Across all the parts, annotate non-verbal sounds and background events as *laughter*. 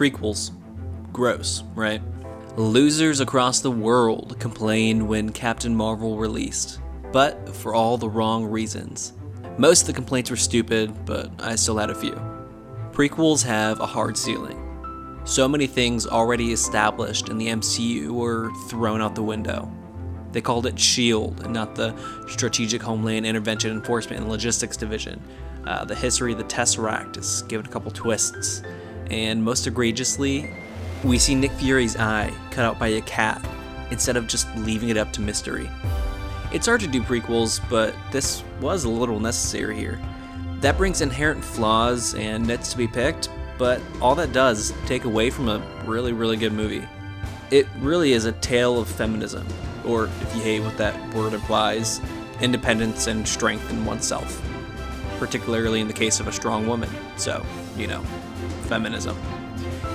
Prequels. Gross, right? Losers across the world complained when Captain Marvel released, but for all the wrong reasons. Most of the complaints were stupid, but I still had a few. Prequels have a hard ceiling. So many things already established in the MCU were thrown out the window. They called it SHIELD and not the Strategic Homeland Intervention Enforcement and Logistics Division. Uh, the history of the Tesseract is given a couple twists. And most egregiously, we see Nick Fury's eye cut out by a cat instead of just leaving it up to mystery. It's hard to do prequels, but this was a little necessary here. That brings inherent flaws and nits to be picked, but all that does take away from a really, really good movie. It really is a tale of feminism, or if you hate what that word implies, independence and strength in oneself. Particularly in the case of a strong woman, so, you know, feminism.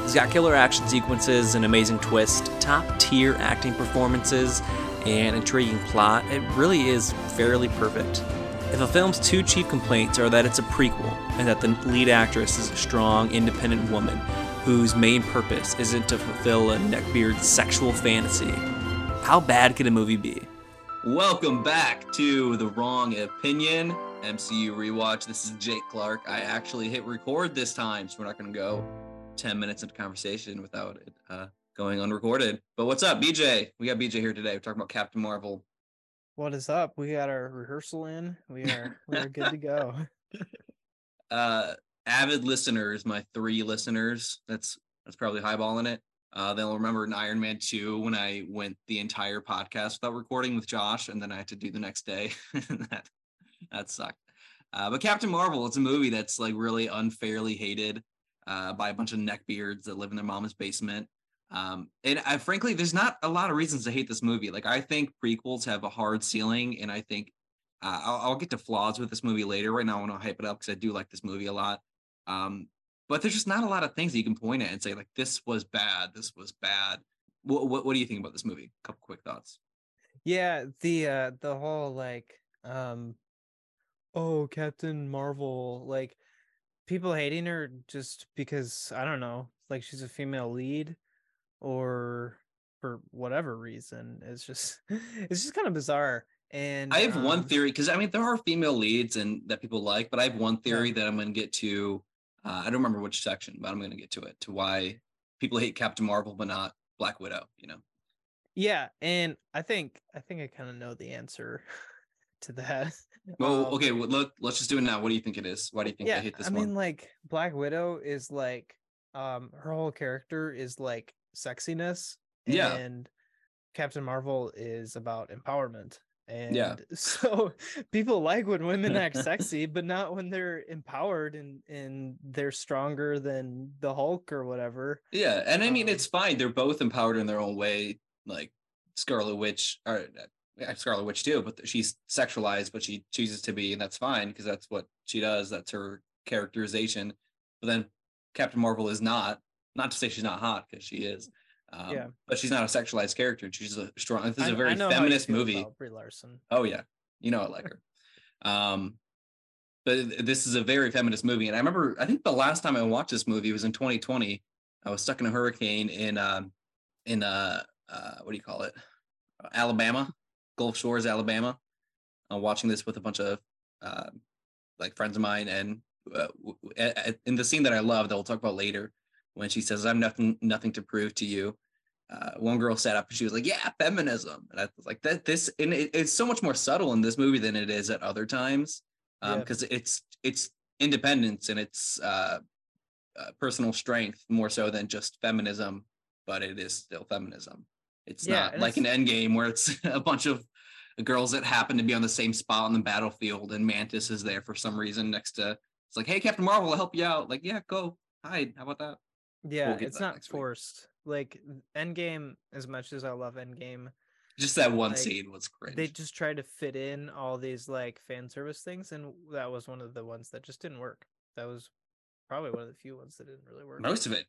It's got killer action sequences, an amazing twist, top tier acting performances, and intriguing plot. It really is fairly perfect. If a film's two chief complaints are that it's a prequel and that the lead actress is a strong, independent woman whose main purpose isn't to fulfill a neckbeard's sexual fantasy, how bad could a movie be? Welcome back to The Wrong Opinion MCU Rewatch. This is Jake Clark. I actually hit record this time, so we're not going to go 10 minutes into conversation without it uh, going unrecorded. But what's up, BJ? We got BJ here today. We're talking about Captain Marvel. What is up? We got our rehearsal in. We are we are good to go. *laughs* uh avid listeners, my three listeners, that's that's probably highballing it. Uh, they'll remember in Iron Man 2 when I went the entire podcast without recording with Josh, and then I had to do the next day. *laughs* that that sucked. Uh, but Captain Marvel, it's a movie that's like really unfairly hated uh, by a bunch of neckbeards that live in their mama's basement. Um, and I, frankly, there's not a lot of reasons to hate this movie. Like I think prequels have a hard ceiling, and I think uh, I'll, I'll, get to flaws with this movie later. Right now, I want to hype it up because I do like this movie a lot. Um, but there's just not a lot of things that you can point at and say like this was bad, this was bad. What what, what do you think about this movie? A couple quick thoughts. Yeah, the uh the whole like um oh Captain Marvel like people hating her just because I don't know, like she's a female lead or for whatever reason. It's just *laughs* it's just kind of bizarre. And I have um, one theory because I mean there are female leads and that people like, but I have one theory that I'm going to get to. Uh, I don't remember which section, but I'm going to get to it to why people hate Captain Marvel but not Black Widow. You know. Yeah, and I think I think I kind of know the answer *laughs* to that. *laughs* Well, um, okay, well, look, let's just do it now. What do you think it is? Why do you think yeah, they hate this I one? I mean, like Black Widow is like um her whole character is like sexiness. Yeah. And Captain Marvel is about empowerment. And yeah. *laughs* so people like when women act sexy, *laughs* but not when they're empowered and and they're stronger than the Hulk or whatever. Yeah, and I mean um, it's fine. They're both empowered in their own way. Like Scarlet Witch, or Scarlet Witch too, but she's sexualized, but she chooses to be, and that's fine because that's what she does. That's her characterization. But then Captain Marvel is not. Not to say she's not hot because she is. Um, yeah. But she's not a sexualized character. She's a strong. This is I, a very feminist movie. Brie Larson. Oh yeah, you know I like her. um, but this is a very feminist movie, and I remember I think the last time I watched this movie was in 2020. I was stuck in a hurricane in um, in uh, uh, what do you call it, Alabama, Gulf Shores, Alabama. I'm watching this with a bunch of uh, like friends of mine, and uh, in the scene that I love that we'll talk about later, when she says, "I'm nothing, nothing to prove to you." Uh, one girl sat up and she was like, "Yeah, feminism," and I was like, "That this," and it, it's so much more subtle in this movie than it is at other times, because um, yeah. it's it's independence and it's uh, uh, personal strength more so than just feminism, but it is still feminism. It's yeah, not like it's... an Endgame where it's *laughs* a bunch of girls that happen to be on the same spot on the battlefield, and Mantis is there for some reason next to. It's like, hey, Captain Marvel, I'll help you out. Like, yeah, go hide. How about that? Yeah, we'll it's not forced. Week. Like Endgame, as much as I love Endgame, just that one like, scene was great. They just tried to fit in all these like fan service things, and that was one of the ones that just didn't work. That was probably one of the few ones that didn't really work. Most of it,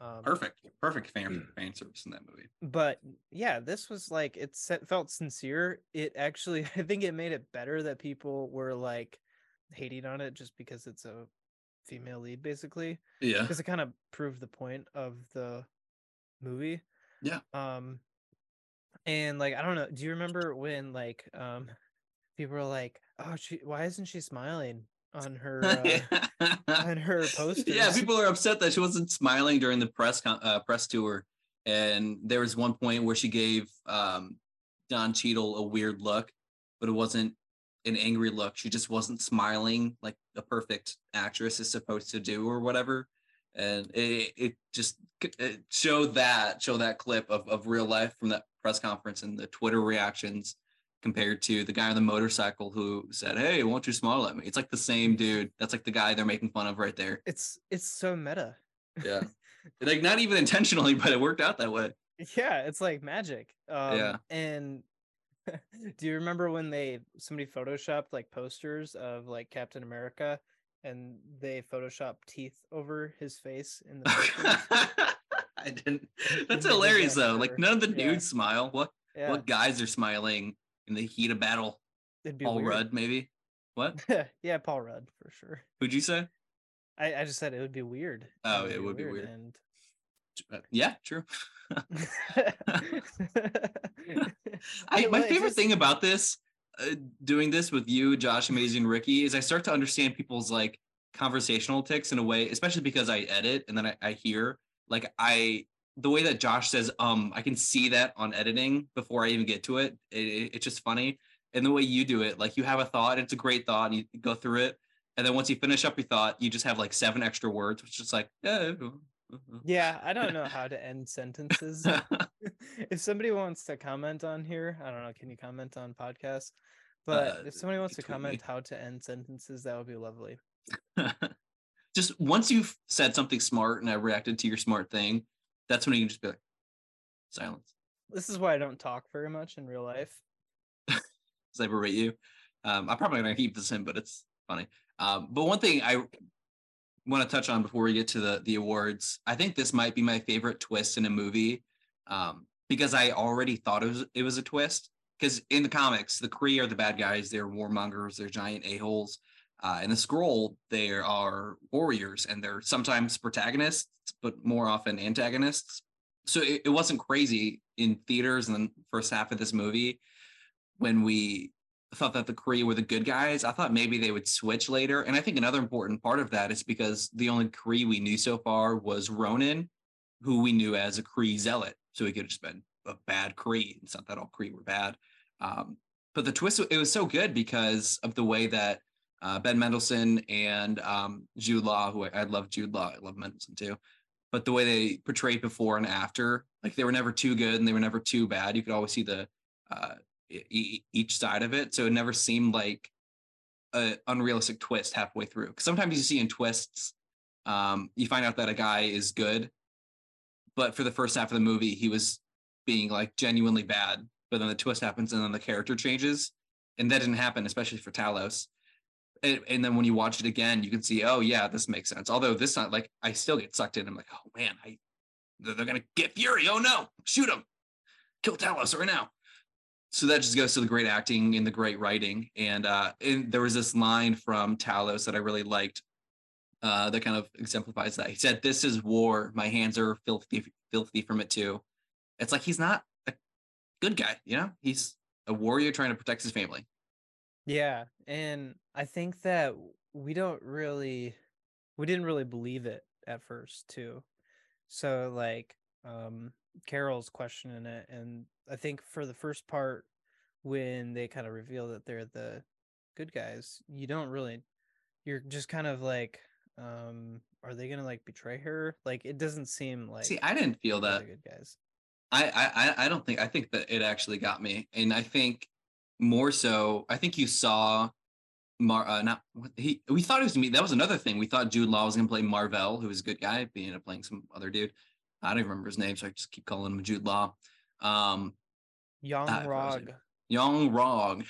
um, perfect, perfect fan fan service in that movie. But yeah, this was like it felt sincere. It actually, *laughs* I think it made it better that people were like hating on it just because it's a female lead basically Yeah. because it kind of proved the point of the movie. Yeah. Um and like I don't know, do you remember when like um people were like, "Oh, she why isn't she smiling on her *laughs* uh, on her poster. Yeah, people are upset that she wasn't smiling during the press con- uh, press tour, and there was one point where she gave um, Don Cheadle a weird look, but it wasn't an angry look. She just wasn't smiling like a perfect actress is supposed to do, or whatever. And it, it just it showed that show that clip of, of real life from that press conference and the Twitter reactions compared to the guy on the motorcycle who said, "Hey, won't you smile at me?" It's like the same dude. That's like the guy they're making fun of right there. It's it's so meta. Yeah. *laughs* like not even intentionally, but it worked out that way. Yeah, it's like magic. Um, Yeah. And *laughs* do you remember when they somebody photoshopped like posters of like Captain America and they photoshopped teeth over his face in the? *laughs* I didn't. That's hilarious though. Like none of the yeah. dudes smile. What yeah, what guys are smiling in the heat of battle? it'd be Paul weird. Rudd, maybe. What? *laughs* yeah, Paul Rudd for sure. Who'd you say? I, I just said it would be weird. Oh, it would be weird. And Uh, Yeah, true. *laughs* I- my favorite thing about this, uh, doing this with you, Josh, Amazing, Ricky, is I start to understand people's like conversational tics in a way, especially because I edit and then I, I hear like I the way that Josh says um I can see that on editing before I even get to it. It, it- It's just funny, and the way you do it, like you have a thought, it's a great thought, and you go through it, and then once you finish up your thought, you just have like seven extra words, which is like yeah. Yeah, I don't know how to end sentences. *laughs* *laughs* if somebody wants to comment on here, I don't know, can you comment on podcasts? But Uh, if somebody wants to tweet me. comment how to end sentences, that would be lovely. *laughs* just once you've said something smart and I reacted to your smart thing, that's when you can just be like, silence. This is why I don't talk very much in real life. *laughs* Does I berate you? Um, I'm probably gonna keep this in, but it's funny. Um, but one thing I want to touch on before we get to the the awards, I think this might be my favorite twist in a movie, um, because I already thought it was it was a twist. Because in the comics, the Kree are the bad guys. They're warmongers. They're giant a holes. Uh, in the scroll, there are warriors, and they're sometimes protagonists, but more often antagonists. So it, it wasn't crazy in theaters in the first half of this movie when we thought that the Kree were the good guys. I thought maybe they would switch later. And I think another important part of that is because the only Kree we knew so far was Ronan, who we knew as a Kree zealot. So he could have just been a bad Kree. It's not that all Kree were bad. Um, but the twist, it was so good because of the way that uh, Ben Mendelsohn and um, Jude Law, who I, I love Jude Law, I love Mendelsohn too. But the way they portrayed before and after, like they were never too good and they were never too bad. You could always see the uh, e- each side of it. So it never seemed like a unrealistic twist halfway through. Because sometimes you see in twists, um, you find out that a guy is good, but for the first half of the movie, he was being like genuinely bad. But then the twist happens and then the character changes. And that didn't happen, especially for Talos. And, and then when you watch it again, you can see, oh yeah, this makes sense. Although this time, like I still get sucked in. I'm like, oh man, I they're, gonna get Fury. Oh no, shoot him, kill Talos right now so that just goes to the great acting and the great writing. And uh, and there was this line from Talos that I really liked uh, that kind of exemplifies that. He said, "This is war. My hands are filthy, filthy from it too." It's like he's not a good guy, you know. He's a warrior trying to protect his family. Yeah, and I think that we don't really we didn't really believe it at first too. So like um Carol's questioning it and I think for the first part when they kind of reveal that they're the good guys, you don't really you're just kind of like um are they going to like betray her? Like it doesn't seem like See, I didn't feel that. good guys. I, I I- I don't think I think that it actually got me, and I think more so. I think you saw Mar uh, not he. We thought it was me. That was another thing. We thought Jude Law was gonna play Mar-Vell, who was a good guy, but he ended up playing some other dude. I don't even remember his name, so I just keep calling him Jude Law. Um, Young Ah, Rog. Yon-Rogg,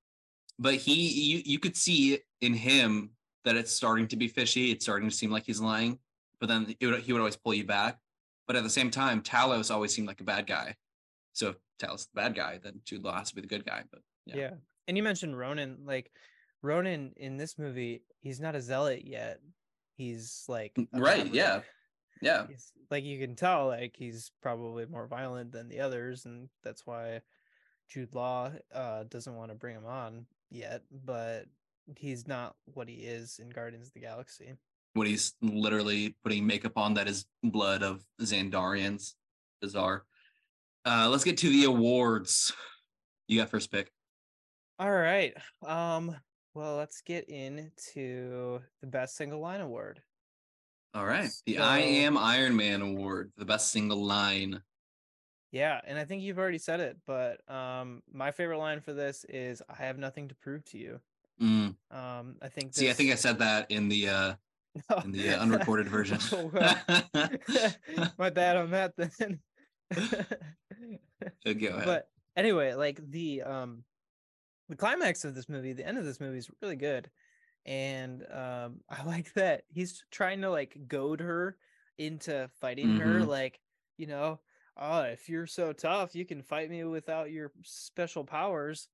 *laughs* but he you you could see in him that it's starting to be fishy. It's starting to seem like he's lying, but then it would, he would always pull you back. But at the same time, Talos always seemed like a bad guy. So if Talos the bad guy, then Jude Law has to be the good guy. But yeah, Yeah. And you mentioned Ronan, like Ronan in this movie, he's not a zealot yet. he's like Mm, right, yeah. Yeah. He's- like you can tell like he's probably more violent than the others and that's why Jude Law uh doesn't want to bring him on yet but he's not what he is in Guardians of the Galaxy. When he's literally putting makeup on that is blood of Xandarians. Bizarre. Uh, let's get to the awards. You got first pick. All right. Um well let's get into the best single line award. All right. The I Am Iron Man Award, the best single line. Yeah, and I think you've already said it, but um my favorite line for this is I have nothing to prove to you. Mm. Um I think See, I think I said that in the uh *laughs* in the uh, unrecorded version. *laughs* Oh, *laughs* my bad on that then. *laughs* Go ahead. but anyway, like the um the climax of this movie, the end of this movie is really good. And um *laughs* I like that he's trying to like goad her into fighting her Mhm. like, you know, oh, if you're so tough, you can fight me without your special powers.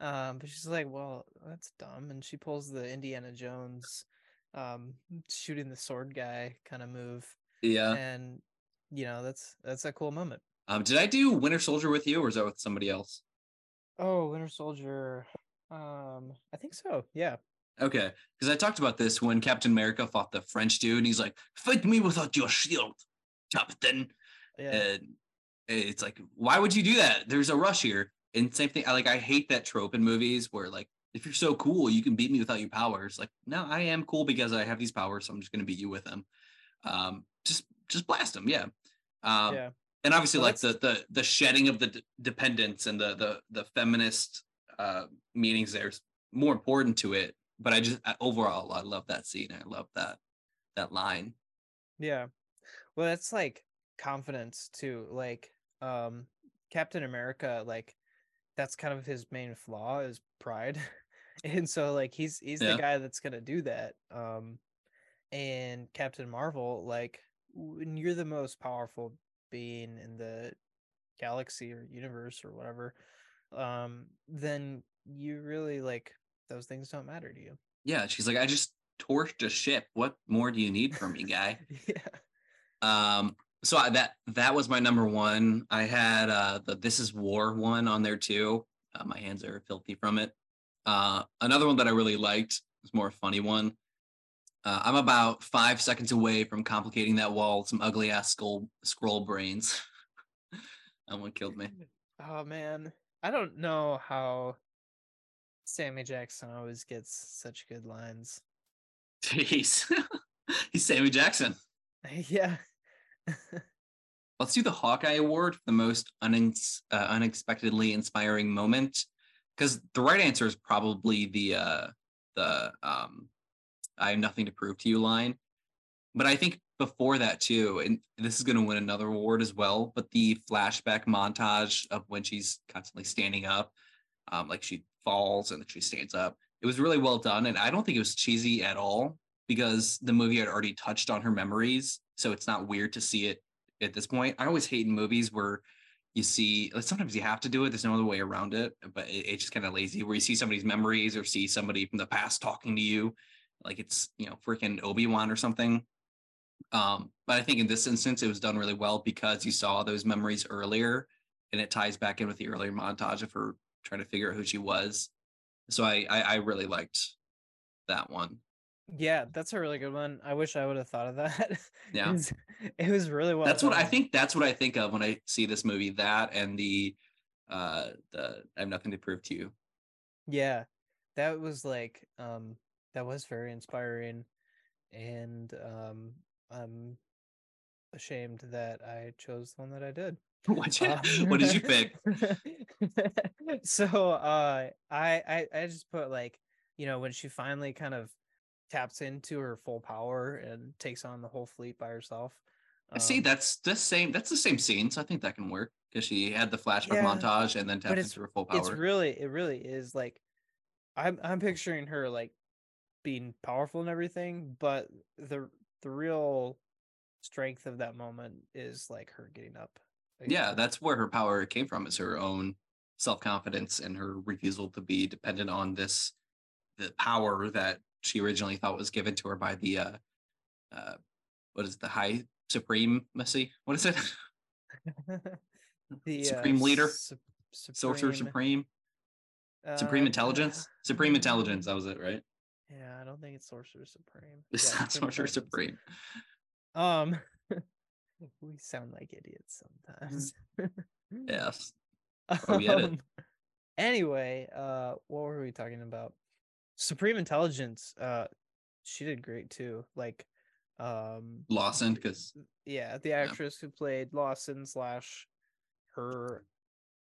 Um but she's like, well, that's dumb and she pulls the Indiana Jones um shooting the sword guy kind of move yeah. and you know, that's that's a cool moment. Um, did I do Winter Soldier with you, or is that with somebody else? Oh, Winter Soldier. Um, I think so. Yeah. Okay, because I talked about this when Captain America fought the French dude, and he's like, "Fight me without your shield, Captain." Yeah. And it's like, why would you do that? There's a rush here. And same thing. I like I hate that trope in movies where like, if you're so cool, you can beat me without your powers. Like, no, I am cool because I have these powers, so I'm just gonna beat you with them. Um, just just blast them, yeah. Um, yeah. And obviously like the the the shedding of the d- dependence and the the the feminist uh meanings there's more important to it but i just I, overall i love that scene i love that that line Yeah. Well, that's like confidence too. Like, um, Captain America, like, that's kind of his main flaw is pride. *laughs* and so like he's he's Yeah. the guy that's gonna do that. Um and Captain Marvel, like when you're the most powerful being in the galaxy or universe or whatever, um, then you really like those things don't matter to you. yeah she's like i just torched a ship. What more do you need from me guy? *laughs* Yeah. um so I, that that was my number one. I had uh the this is war one on there too. Uh, my hands are filthy from it. Uh another one that i really liked was more a funny one uh, i'm about five seconds away from complicating that wall with some ugly ass skull Skrull brains. *laughs* That one killed me. Oh man, I don't know how Sammy Jackson always gets such good lines. jeez. *laughs* He's sammy jackson. *laughs* Yeah. Let's do the Hawkeye Award for the most unex- uh, unexpectedly inspiring moment, because the right answer is probably the uh, the um, "I have nothing to prove to you" line. But I think before that too, and this is going to win another award as well. But the flashback montage of when she's constantly standing up, um, like she falls and then she stands up, it was really well done, and I don't think it was cheesy at all because the movie had already touched on her memories, so it's not weird to see it at this point. I always hate in movies where you see like sometimes you have to do it. There's no other way around it, but it, it's just kind of lazy where you see somebody's memories or see somebody from the past talking to you, like it's you know freaking Obi Wan or something. Um, but I think in this instance it was done really well because you saw those memories earlier, and it ties back in with the earlier montage of her trying to figure out who she was. So I I, I really liked that one. Yeah, that's a really good one. I wish I would have thought of that. *laughs* Yeah. it, was, it was really well. that's what I think. That's what I think of when I see this movie. That and the uh the I have nothing to prove to you. Yeah, that was like um that was very inspiring, and um I'm ashamed that I chose the one that I did. *laughs* What, Um, *laughs* what did you pick? *laughs* so uh I, I I just put like you know when she finally kind of taps into her full power and takes on the whole fleet by herself. I see um, that's the same. That's the same scene, so I think that can work because she had the flashback Yeah, montage and then taps into her full power. It's really it really is like I'm I'm picturing her like being powerful and everything, but the the real strength of that moment is like her getting up. yeah, that's where her power came from. Is her own self confidence and her refusal to be dependent on this the power that she originally thought was given to her by the uh uh, what is it, the high supreme supremacy? What is it? *laughs* the Supreme leader? sup- Sorcerer Supreme, Supreme uh, Intelligence, Supreme Intelligence. That was it, right? Yeah, I don't think it's Sorcerer Supreme. It's Yeah, not Sorcerer Intelligence. Supreme. Um, *laughs* we sound like idiots sometimes. Yes. *laughs* Oh, we. Um, Anyway, uh, what were we talking about? Supreme Intelligence. Uh, she did great too. Like, um, Lawson, because yeah, the actress who played Lawson slash her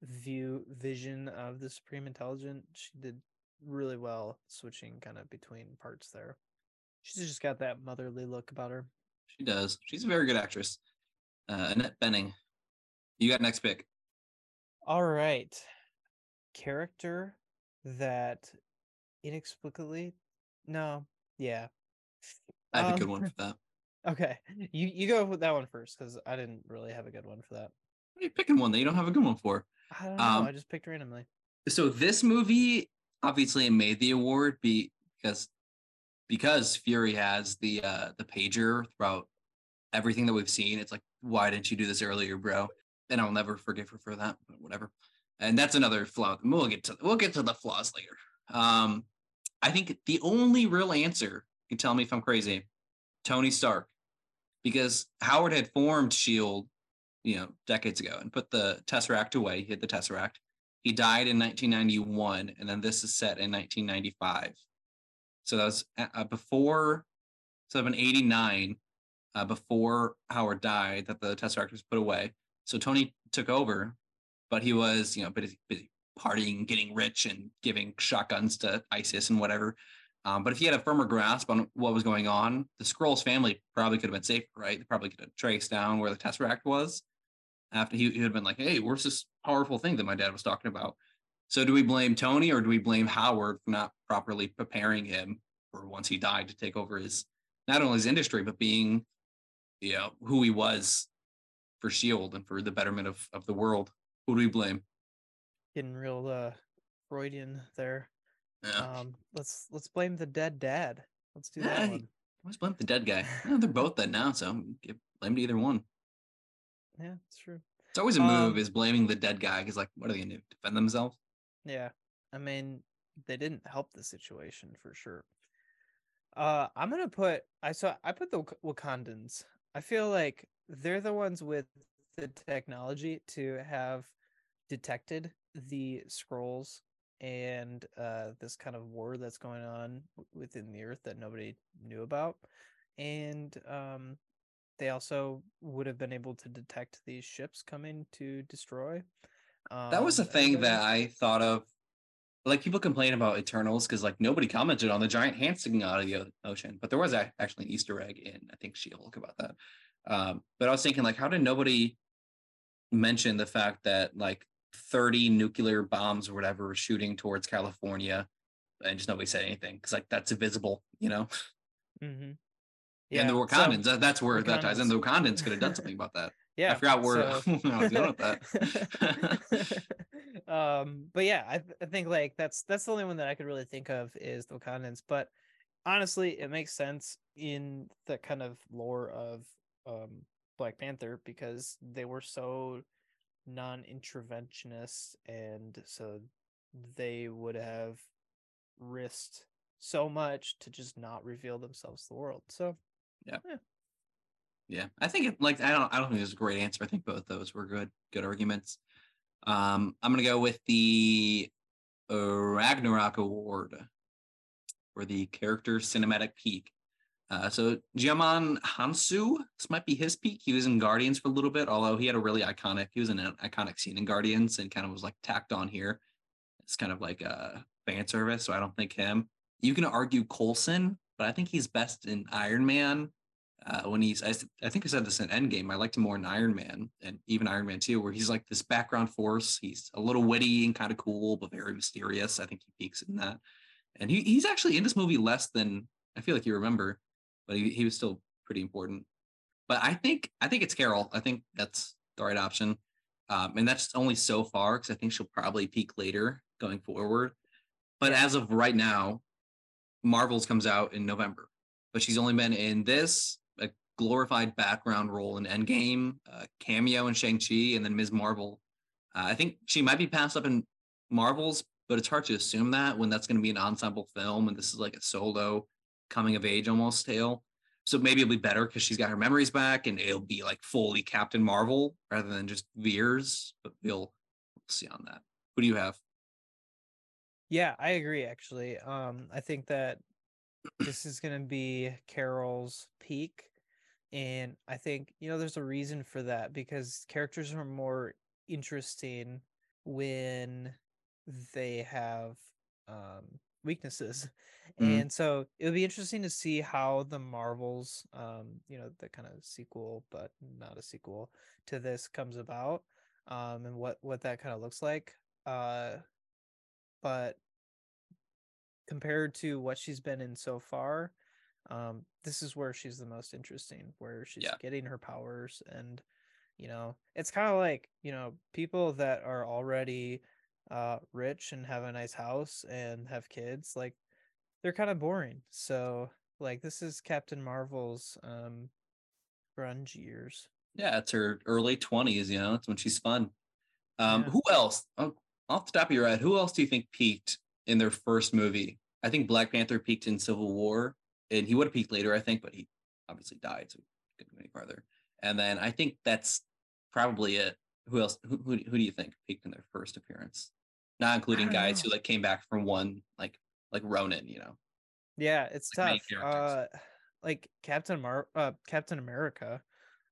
view vision of the Supreme Intelligent, she did really well switching kind of between parts there. She's just got that motherly look about her. she does. She's a very good actress. Uh, Annette Bening. You got next pick. All right. Character that inexplicably no, yeah. I have a good Um, one for that. *laughs* Okay. You you go with that one first because I didn't really have a good one for that. Why are you picking one that you don't have a good one for? I don't know. Um, I just picked randomly. so this movie obviously it made the award be because because Fury has the uh the pager throughout everything that we've seen. It's like, why didn't you do this earlier, bro? And I'll never forgive her for that, but whatever. And that's another flaw. We'll get to we'll get to the flaws later. Um, I think the only real answer, you can tell me if I'm crazy, Tony Stark, because Howard had formed Shield, you know, decades ago and put the Tesseract away. He had the Tesseract. He died in 1991, and then this is set in 1995. So that was uh, uh, before, so in 89, uh, before Howard died, that the Tesseract was put away. So Tony took over, but he was, you know, busy, busy partying, getting rich, and giving shotguns to ISIS and whatever. Um, but if he had a firmer grasp on what was going on, the Skrulls family probably could have been safer, right? They probably could have traced down where the Tesseract was. After he, he would have been like, hey, where's this powerful thing that my dad was talking about? So do we blame Tony or do we blame Howard for not properly preparing him for once he died to take over his not only his industry, but being you know who he was for Shield and for the betterment of, of the world? Who do we blame? Getting real uh Freudian there. Yeah. Um let's let's blame the dead dad. Let's do that he- one. Always blame the dead guy. *laughs* Yeah, they're both dead now, so give blame to either one. Yeah, it's true. It's always a move Um, is blaming the dead guy because like what are they gonna do? Defend themselves? Yeah. I mean, they didn't help the situation for sure. Uh I'm going to put I saw I put the Wakandans. I feel like they're the ones with the technology to have detected the Skrulls and uh this kind of war that's going on within the earth that nobody knew about. And um they also would have been able to detect these ships coming to destroy. That was the um, thing everybody. that I thought of. Like people complain about Eternals because like nobody commented on the giant hand sticking out of the ocean, but there was a- actually an Easter egg in I think She-Hulk about that. Um, but I was thinking like, how did nobody mention the fact that like 30 nuclear bombs or whatever were shooting towards California, and just nobody said anything because like that's invisible, you know. Mm-hmm. And the so- Wakandans, that, that's where that ties in. The Wakandans. Wakandans could have done something about that. *laughs* yeah, I forgot where so- *laughs* I was going with that. *laughs* um, but yeah, I, th- I think like that's that's the only one that I could really think of is the Wakandans. But honestly, it makes sense in the kind of lore of um Black Panther because they were so non-interventionist, and so they would have risked so much to just not reveal themselves to the world. So Yeah, yeah. I think it, like I don't I don't think there's a great answer. I think both those were good good arguments. Um, I'm gonna go with the uh, Ragnarok Award for the character cinematic peak. Uh, so Djimon Hounsou, this might be his peak. He was in Guardians for a little bit, although he had a really iconic. He was in an iconic scene in Guardians and kind of was like tacked on here. It's kind of like a fan service, so I don't think him. You can argue Coulson, but I think he's best in Iron Man uh, when he's I think I said this in Endgame. I liked him more in Iron Man and even Iron Man 2, where he's like this background force. He's a little witty and kind of cool, but very mysterious. I think he peaks in that. And he, he's actually in this movie less than I feel like you remember, but he, he was still pretty important. But I think I think it's Carol. I think that's the right option. Um, and that's only so far because I think she'll probably peak later going forward. But as of right now, Marvels comes out in November but she's only been in this, glorified background role in Endgame, uh, cameo in Shang Chi, and then Ms. Marvel. Uh, I think she might be passed up in Marvels, but it's hard to assume that when that's going to be an ensemble film and this is like a solo coming of age almost tale. So maybe it'll be better because she's got her memories back and it'll be like fully Captain Marvel rather than just Vers. But we'll, we'll see on that. Who do you have? Yeah, I agree actually. Um I think that this is going to be Carol's peak and I think, you know, there's a reason for that because characters are more interesting when they have um weaknesses. Mhm. And so it would be interesting to see how the Marvels um, you know, the kind of sequel but not a sequel to this comes about. Um and what what that kind of looks like. Uh but compared to what she's been in so far, um, this is where she's the most interesting, where she's Yeah. getting her powers. And, you know, it's kind of like, you know, people that are already uh, rich and have a nice house and have kids, like, they're kind of boring. So, like, this is Captain Marvel's um, grunge years. Yeah, it's her early 20s, you know, it's when she's fun. Um, Yeah. Who else? Oh, off the top of your head, who else do you think peaked in their first movie? I think Black Panther peaked in Civil War, and he would have peaked later, I think, but he obviously died, so he couldn't go any farther. And then I think that's probably it. Who else? Who, who, who do you think peaked in their first appearance? Not including guys know. who like came back from one, like like Ronan, you know. Yeah, it's Like, tough. Uh, like Captain Mar, uh, Captain America.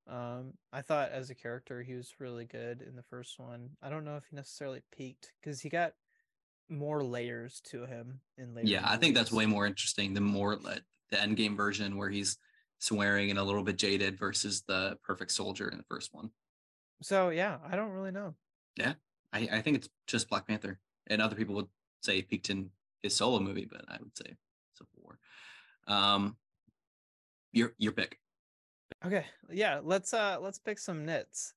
Um, I thought as a character he was really good in the first one. I don't know if he necessarily peaked because he got more layers to him in later. Yeah, I think that's way more interesting than more like Endgame version where he's swearing and a little bit jaded versus the perfect soldier in the first one. So yeah, I don't really know. I, I think it's just Black Panther. And other people would say it peaked in his solo movie, but I would say Civil War. Um your your pick. Okay, yeah, let's uh let's pick some nits.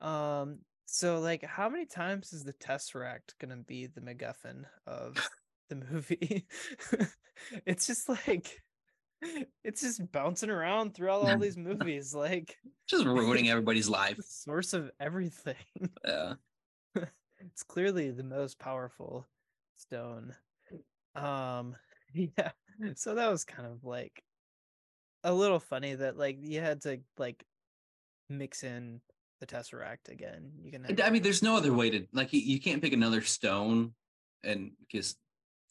Um, so like, how many times is the Tesseract gonna be the MacGuffin of the movie? *laughs* it's just like, *laughs* it's just bouncing around throughout all these *laughs* movies, like Just ruining *laughs* everybody's life. source of everything. Yeah. it's clearly the most powerful stone. Um, yeah. So that was kind of like a little funny that like you had to like mix in the tesseract again. You can. I mean, there's no other way to like you, you can't pick another stone and because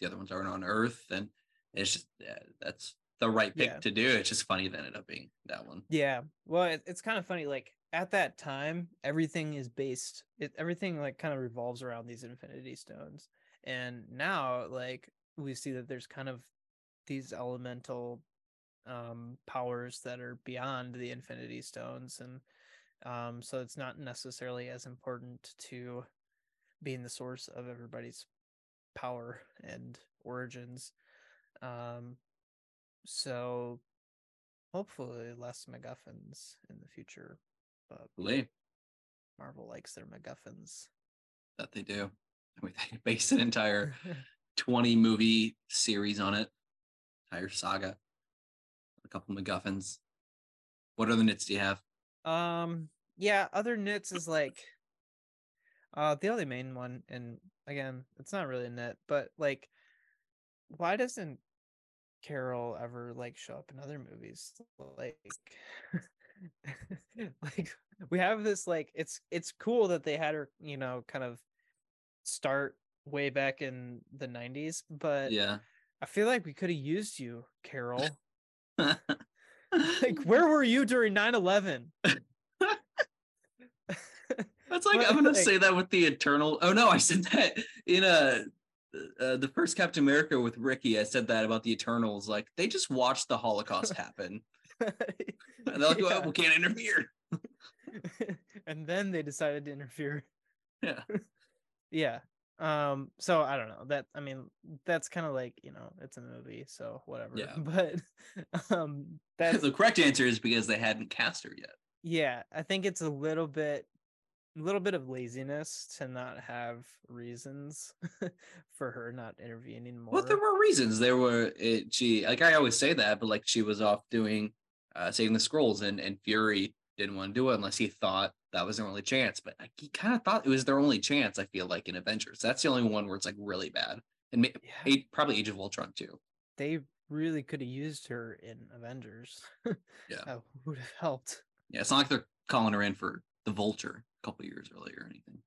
the other ones aren't on Earth, and it's just yeah, that's the right pick Yeah. to do. It's just funny that ended up being that one. Yeah. Well, it, it's kind of funny. Like at that time, everything is based. It everything like kind of revolves around these Infinity Stones, and now like we see that there's kind of these elemental um powers that are beyond the Infinity Stones, and um so it's not necessarily as important to being the source of everybody's power and origins. Um, so hopefully less MacGuffins in the future, but Believe Marvel likes their MacGuffins. that they do. I mean, *laughs* they based an entire *laughs* 20 movie series on it, entire saga, a couple MacGuffins. What other nits do you have? um, yeah, other nits is like, uh, the only main one, and again, it's not really a nit, but like, why doesn't Carol ever like show up in other movies? Like, *laughs* like we have this like it's it's cool that they had her, you know, kind of start way back in the 90s, but Yeah. I feel like we could have used you, Carol. *laughs* like, where were you during 9 11? *laughs* That's like But, I'm gonna like- say that with the Eternal. Oh no, I said that in a uh, the first Captain America with Ricky. I said that about the Eternals. Like they just watched the Holocaust *laughs* happen, *laughs* and they're like, well, Yeah. we can't interfere. *laughs* and then they decided to interfere. Yeah. Yeah. Um, so I don't know. That I mean, that's kind of like, you know, it's a movie, so whatever. Yeah. But um that's the correct answer is because they hadn't cast her yet. yeah, I think it's a little bit little bit of laziness to not have reasons *laughs* for her not intervening more. Well, there were reasons. There were it, she like I always say that, but like she was off doing uh, saving the Skrulls, and and Fury didn't want to do it unless he thought that was their only chance. But like, he kind of thought it was their only chance. I feel like in Avengers, that's the only one where it's like really bad, and Yeah. probably Age of Ultron too. They really could have used her in Avengers. *laughs* Yeah. That would have helped. Yeah, it's not like they're calling her in for the Vulture a couple years earlier or anything.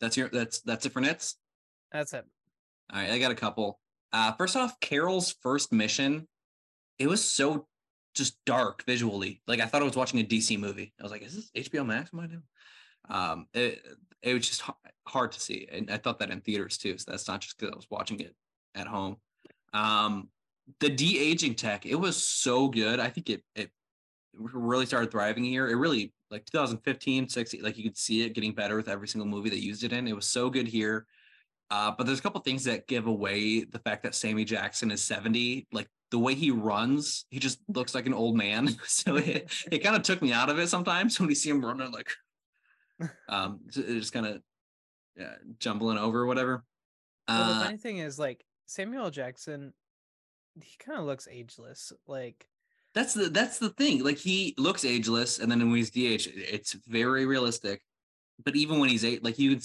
That's your that's that's it for Nits. That's it. All right, I got a couple. Uh, first off, Carol's first mission, it was so just dark visually. Like I thought I was watching a DC movie. I was like, "Is this HBO Max? What am I doing?" Um, it it was just hard to see, and I thought that in theaters too. So that's not just because I was watching it at home. Um, the de aging tech, it was so good. I think it it really started thriving here. It really like 2015, 16, like you could see it getting better with every single movie they used it in. It was so good here. Uh, but there's a couple things that give away the fact that Sammy Jackson is 70. Like the way he runs, he just looks like an old man. *laughs* so it, it kind of took me out of it sometimes *laughs* when you see him running like um just kind of yeah, jumbling over or whatever. Well, the Uh, funny thing is, like Samuel Jackson, he kind of looks ageless. Like, that's the that's the thing. Like he looks ageless, and then when he's DH, it's very realistic. But even when he's eight, like you,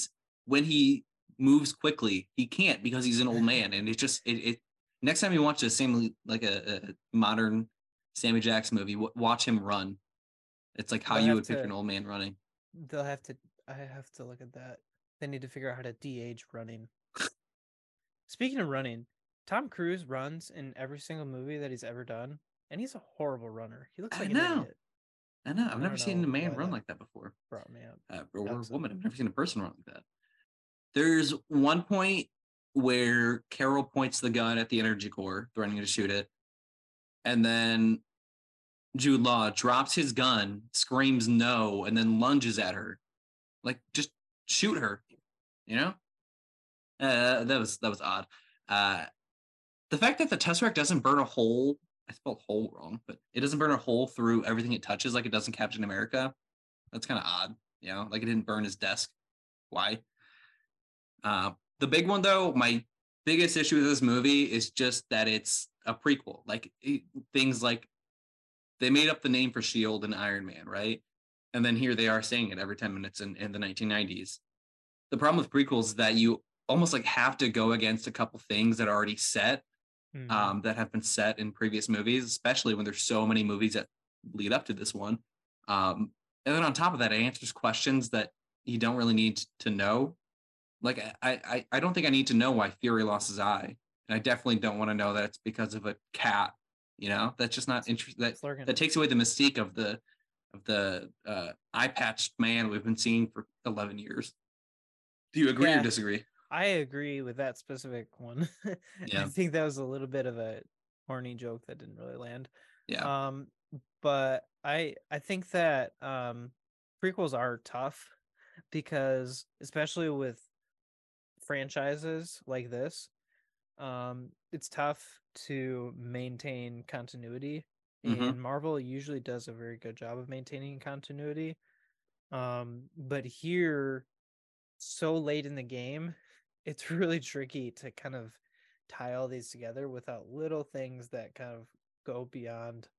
when he moves quickly, he can't because he's an old *laughs* man, and it just it. it next time you watch a Sammy like a, a modern Sammy Jackson movie, w- watch him run. It's like how They'll you would picture an old man running. they'll have to. I have to look at that. They need to figure out how to de-age running. *laughs* Speaking of running, Tom Cruise runs in every single movie that he's ever done, and he's a horrible runner. He looks I like know. an idiot. I know. I've I never seen a man run like that before. Me up. uh, or, or a woman. I've never *laughs* seen a person run like that. There's one point where Carol points the gun at the energy core, threatening to shoot it, and then Jude Law drops his gun, screams no, and then lunges at her, like just shoot her, you know. Uh, that was that was odd. Uh, the fact that the Tesseract doesn't burn a hole, I spelled hole wrong, but it doesn't burn a hole through everything it touches like it does in Captain America. That's kind of odd, you know, like it didn't burn his desk. Why? Uh, the big one though, my biggest issue with this movie is just that it's a prequel. Like it- things like they made up the name for Shield and Iron Man, right? And then here they are saying it every 10 minutes in, in the 1990s. The problem with prequels is that you almost like have to go against a couple things that are already set Mhm. um, that have been set in previous movies, especially when there's so many movies that lead up to this one. Um, and then on top of that, it answers questions that you don't really need to know. Like I, I, I don't think I need to know why Fury lost his eye, and I definitely don't want to know that it's because of a cat. You know, that's just not interesting. That Flerken. that takes away the mystique of the of the uh, eye patched man we've been seeing for 11 years. Do you agree Yeah. or disagree? I agree with that specific one. *laughs* Yeah. I think that was a little bit of a horny joke that didn't really land. Yeah. Um, but I I think that um prequels are tough because especially with franchises like this, um, it's tough to maintain continuity. Mhm. And Marvel usually does a very good job of maintaining continuity. Um, but here, so late in the game, it's really tricky to kind of tie all these together without little things that kind of go beyond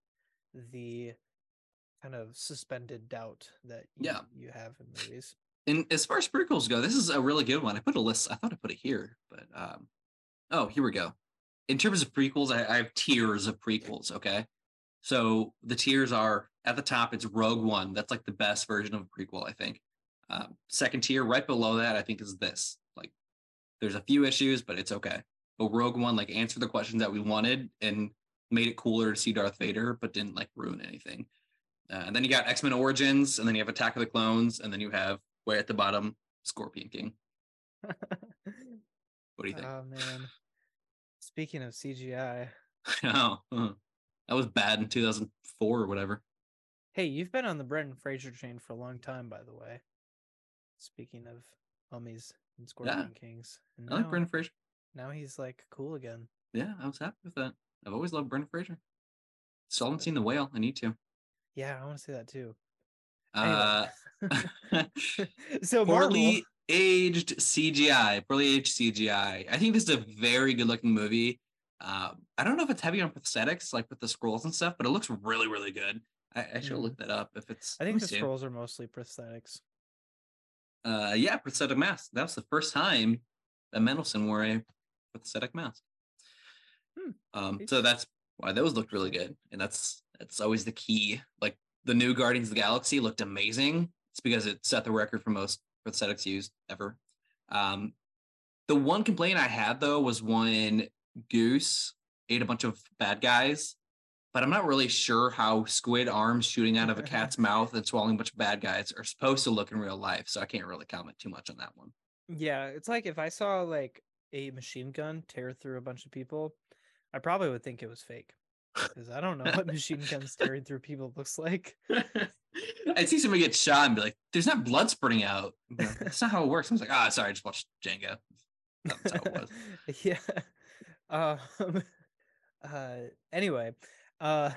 the kind of suspended doubt that you, Yeah. you have in movies. And as far as prequels go, this is a really good one. I put a list. I thought I put it here, but um, oh, here we go. In terms of prequels, I, I have tiers of prequels. Okay, so the tiers are at the top. It's Rogue One. That's like the best version of a prequel, I think. Um, second tier, right below that, I think is this. There's a few issues, but it's okay. But Rogue One like answered the questions that we wanted and made it cooler to see Darth Vader, but didn't like ruin anything. Uh, and then you got X Men Origins, and then you have Attack of the Clones, and then you have way at the bottom Scorpion King. *laughs* What do you think? Oh man. Speaking of CGI, *laughs* oh, uh, that was bad in 2004 or whatever. hey, you've been on the Brendan Fraser chain for a long time, by the way. Speaking of mummies Scorpion Kings, and I like now, Brendan Fraser. now he's like cool again. Yeah, I was happy with that. I've always loved Brendan Fraser. Still haven't seen The Whale. I need to. Yeah, I want to see that too. Uh, Anyway. *laughs* *laughs* so Marvel, poorly aged CGI. Poorly aged CGI. I think this is a very good looking movie. Uh, I don't know if it's heavy on prosthetics, like with the Skrulls and stuff, but it looks really, really good. I, I should Mhm. look that up if it's. I think the see. Skrulls are mostly prosthetics. Uh, yeah, prosthetic mask. That was the first time that Mendelsohn wore a prosthetic mask. Hmm, Um, so that's why those looked really good, and that's that's always the key. Like the new Guardians of the Galaxy looked amazing. It's because it set the record for most prosthetics used ever. Um, the one complaint I had though was when Goose ate a bunch of bad guys, but I'm not really sure how squid arms shooting out of a *laughs* cat's mouth and swallowing a bunch of bad guys are supposed to look in real life. So I can't really comment too much on that one. Yeah, it's like if I saw like a machine gun tear through a bunch of people, I probably would think it was fake. *laughs* Because I don't know what machine guns tearing through people looks like. *laughs* I'd see somebody get shot and be like, "There's not blood spurting out." Like, That's not how it works. I was like, "Ah, sorry, I just watched Django." That's how it was. yeah. Um uh anyway, uh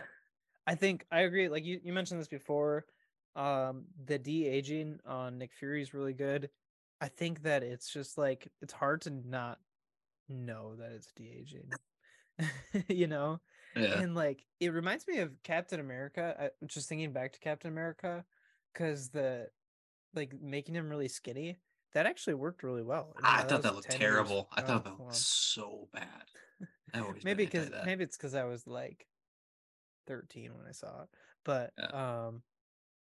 I think I agree. Like you, you mentioned this before. Um the de-aging on Nick Fury is really good. I think that it's just like it's hard to not know that it's de-aging. *laughs* you know? Yeah, And like it reminds me of Captain America. I, I'm just thinking back to Captain America because the like making him really skinny that actually worked really well. I you thought that was looked 10 years- terrible. I thought oh, that well, looked so bad. Maybe because maybe it's because I was like 13 when I saw it, but Yeah. um,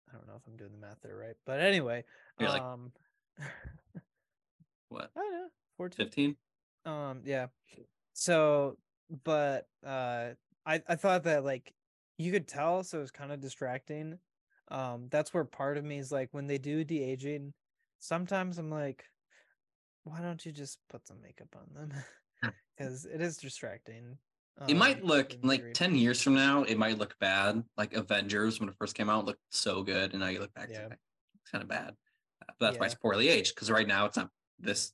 I don't know if I'm doing the math there right. But anyway, You're like- um, *laughs* what I don't know 14. fifteen? Um, yeah. So, but uh, I I thought that like you could tell, so it was kind of distracting. Um, that's where part of me is like when they do de aging, sometimes I'm like, why don't you just put some makeup on them? Because *laughs* *laughs* it is distracting. It might um, look like theory. 10 years from now, it might look bad. Like Avengers, when it first came out, looked so good. And now you look back, Yeah. it's, kind of bad. But that's why it's poorly aged. Because right now, it's not this,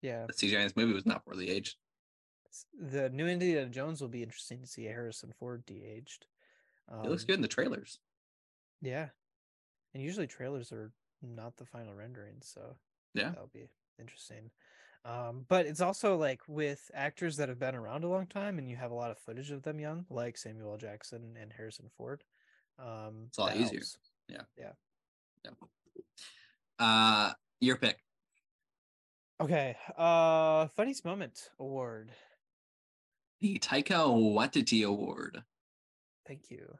Yeah, the CGI in this movie was not poorly aged. the new Indiana Jones will be interesting to see Harrison Ford de-aged. It looks Um, good in the trailers. Yeah, and usually trailers are not the final rendering, so Yeah. that'll be interesting. Um, but it's also like with actors that have been around a long time, and you have a lot of footage of them young, like Samuel L. Jackson and Harrison Ford. Um, It's a lot easier. helps. Uh, your pick. Okay, uh, funniest moment award. The Taika Waititi Award. Thank you.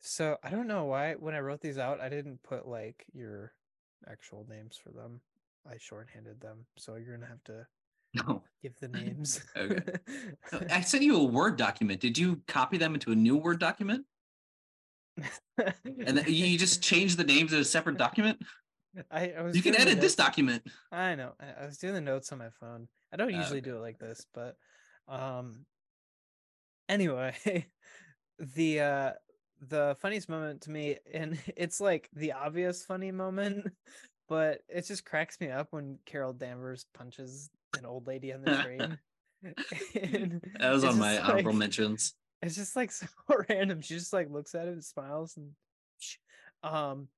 So I don't know why when I wrote these out, I didn't put like your actual names for them. I shorthanded them, so you're gonna have to No. give the *laughs* names. Okay. *laughs* I sent you a Word document. Did you copy them into a new Word document? And then you just *laughs* change the names in a separate document? I, I was You can edit this document. I know. I, was doing the notes on my phone. I don't usually okay. do it like this, but um anyway, the uh the funniest moment to me and it's like the obvious funny moment, but it just cracks me up when Carol Danvers punches an old lady on the train. *laughs* *laughs* That was on my just honorable mentions. *laughs* it's just like so random. She just like looks at him, and smiles, and um,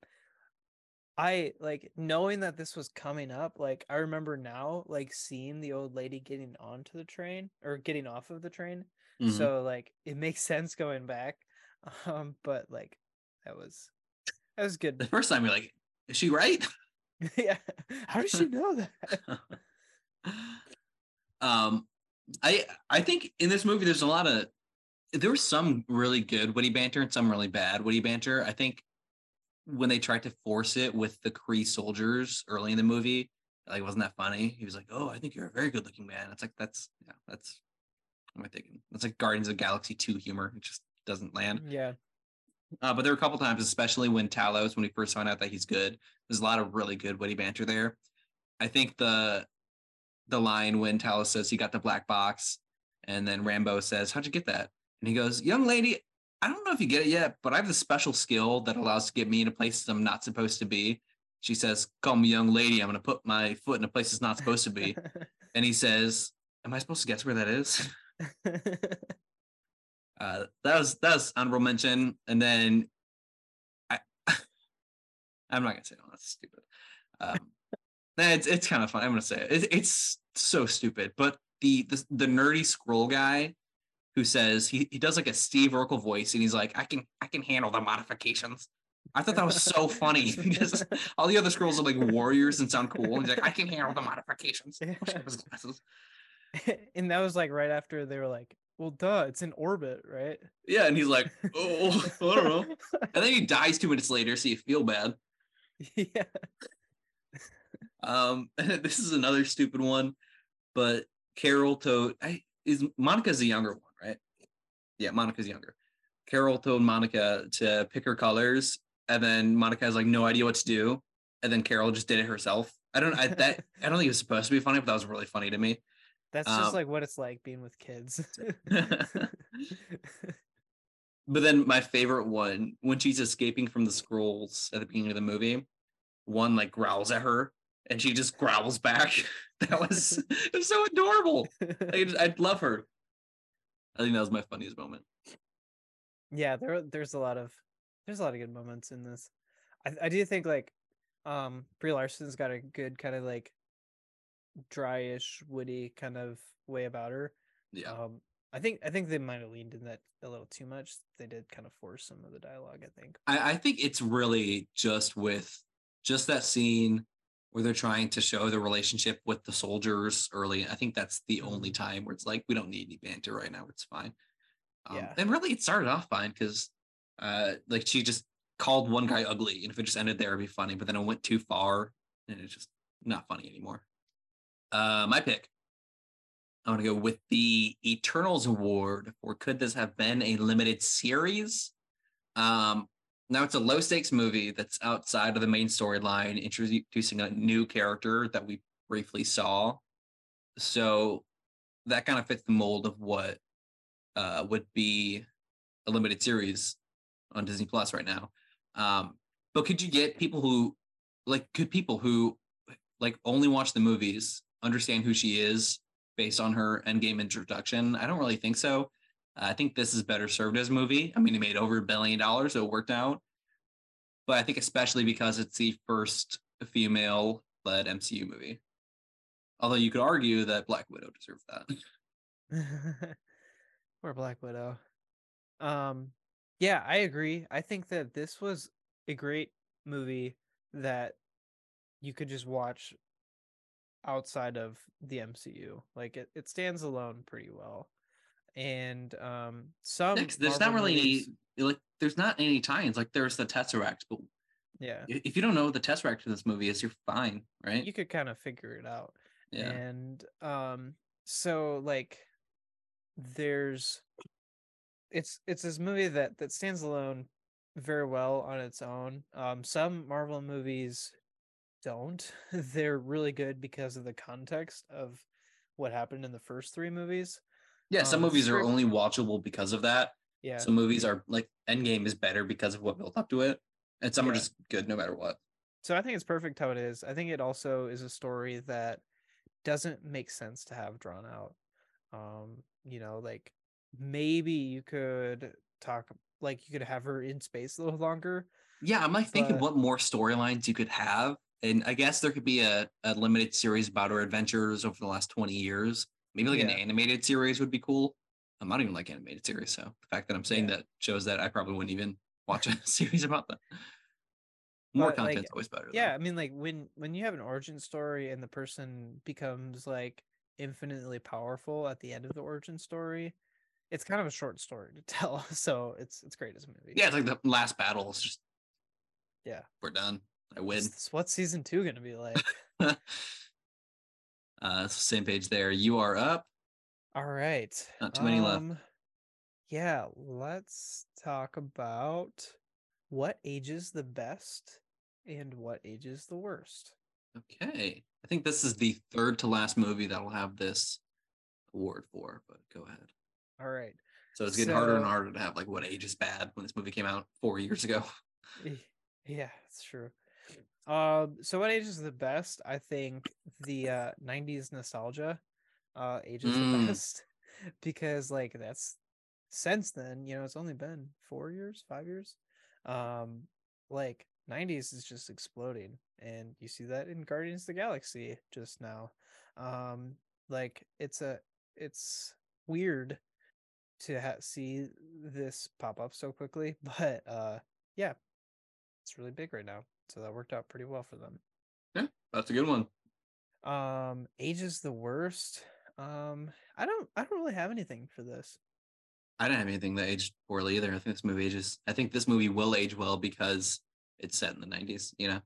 I like knowing that this was coming up. Like I remember now, like seeing the old lady getting onto the train or getting off of the train. Mhm. So like it makes sense going back. Um, but like that was that was good. the first time you're like, is she right? *laughs* yeah. How does she *laughs* know that? um I I think in this movie there's a lot of there was some really good witty banter and some really bad witty banter. I think when they tried to force it with the Kree soldiers early in the movie, like wasn't that funny? He was like, "Oh, I think you're a very good looking man." It's like that's yeah, that's what am I thinking? That's like Guardians of the Galaxy 2 humor. It just doesn't land. yeah. Uh, but there were a couple times, especially when Talos, when we first found out that he's good, there's a lot of really good witty banter there. I think the the line when Talos says he got the black box, and then Rambeau says, "How'd you get that?" and he goes, "Young lady, I don't know if you get it yet, but I have the special skill that allows to get me into places I'm not supposed to be." She says, "Call me young lady. I'm gonna put my foot in a place it's not supposed to be." *laughs* and he says, "Am I supposed to guess where that is?" *laughs* Uh, that was that was honorable mention, and then I *laughs* I'm not gonna say no, that's stupid. Um, *laughs* it's it's kind of fun. I'm gonna say it. It's, it's so stupid, but the, the the nerdy Skrull guy who says he, he does like a Steve Urkel voice and he's like, I can I can handle the modifications. I thought that was so funny *laughs* because all the other Skrulls are like warriors and sound cool. And he's like, I can handle the modifications. Push up his glasses. and that was like right after they were like, well, duh, it's in orbit, right? Yeah, and he's like, *laughs* oh, I don't know. And then he dies two minutes later, so you feel bad. *laughs* yeah. Um, *laughs* this is another stupid one, but Carol told I is Monica's the younger one, right? Yeah, Monica's younger. Carol told Monica to pick her colors, and then Monica has like no idea what to do, and then Carol just did it herself. I don't I that I don't think it was supposed to be funny, but that was really funny to me. That's Um, just like what it's like being with kids. *laughs* *laughs* But then my favorite one, when she's escaping from the Skrulls at the beginning of the movie, one like growls at her and she just growls back. *laughs* That was it was so adorable. I I'd love her. I think that was my funniest moment. yeah, there there's a lot of there's a lot of good moments in this. I I do think like um Brie Larson's got a good kind of like dryish, woody kind of way about her. Yeah. Um I think I think they might have leaned in that a little too much. They did kind of force some of the dialogue, I think. I, I think it's really just with just that scene where they're trying to show the relationship with the soldiers early. I think that's the only time where it's like we don't need any banter right now. It's fine. Um, Yeah. And really, it started off fine because, uh, like she just called one guy ugly, and if it just ended there, it'd be funny. But then it went too far, and it's just not funny anymore. Uh, my pick. I want to go with the Eternals Award or could this have been a limited series? Um, now it's a low stakes movie that's outside of the main storyline, introducing a new character that we briefly saw. So that kind of fits the mold of what uh, would be a limited series on Disney Plus right now. Um, but could you get people who like could people who like only watch the movies understand who she is based on her endgame introduction? I don't really think so. I think this is better served as a movie. I mean, it made over a billion dollars, so it worked out. But I think especially because it's the first female-led MCU movie. Although you could argue that Black Widow deserved that. *laughs* *laughs* Poor Black Widow. Um, yeah, I agree. I think that this was a great movie that you could just watch outside of the MCU. Like it, it stands alone pretty well. And um some Next, there's Marvel not really movies- any like there's not any tie-ins. Like there's the Tesseract, but yeah. if you don't know what the Tesseract in this movie is, you're fine, right? You could kind of figure it out. yeah. and um so like there's it's it's this movie that that stands alone very well on its own um some marvel movies don't. *laughs* They're really good because of the context of what happened in the first three movies. Yeah, some um, movies are only watchable because of that. yeah. Some movies are like Endgame is better because of what built up to it, and some are just good no matter what. so i think it's perfect how it is. I think it also is a story that doesn't make sense to have drawn out. Um you know like maybe you could talk like you could have her in space a little longer Yeah, I'm like thinking But- what more storylines you could have, and I guess there could be a, a limited series about her adventures over the last 20 years. Maybe like an animated series would be cool. I'm not even like animated series, so the fact that I'm saying Yeah. that shows that I probably wouldn't even watch a *laughs* series about that. More But, like, content's always better. though. yeah i mean like when when you have an origin story and the person becomes like infinitely powerful at the end of the origin story it's kind of a short story to *laughs* tell so it's it's great as a movie yeah, it's like the last battle. is just Yeah. we're done. I win. What's- season two gonna be like *laughs* uh, same page there. You are up. All right. Not too many left. um, Yeah, let's talk about what ages the best and what ages the worst. Okay. I think this is the third to last movie that'll have this award for, but go ahead. All right. So it's getting harder and harder to have like what age is bad when this movie came out four years ago. *laughs* Yeah, it's true. Um, so what ages the best? I think the uh 90s nostalgia uh ages Mm. the best *laughs* because like that's since then, you know, it's only been four years, five years. Um, like 90s is just exploding, and you see that in Guardians of the Galaxy just now. Um, like it's a it's weird to ha- see this pop up so quickly, *laughs* but uh, yeah, it's really big right now, so that worked out pretty well for them. Yeah, that's a good one. Um, age is the worst. Um, I don't, I don't really have anything for this. I don't have anything that aged poorly either. I think this movie ages. I think this movie will age well because it's set in the '90s. You know.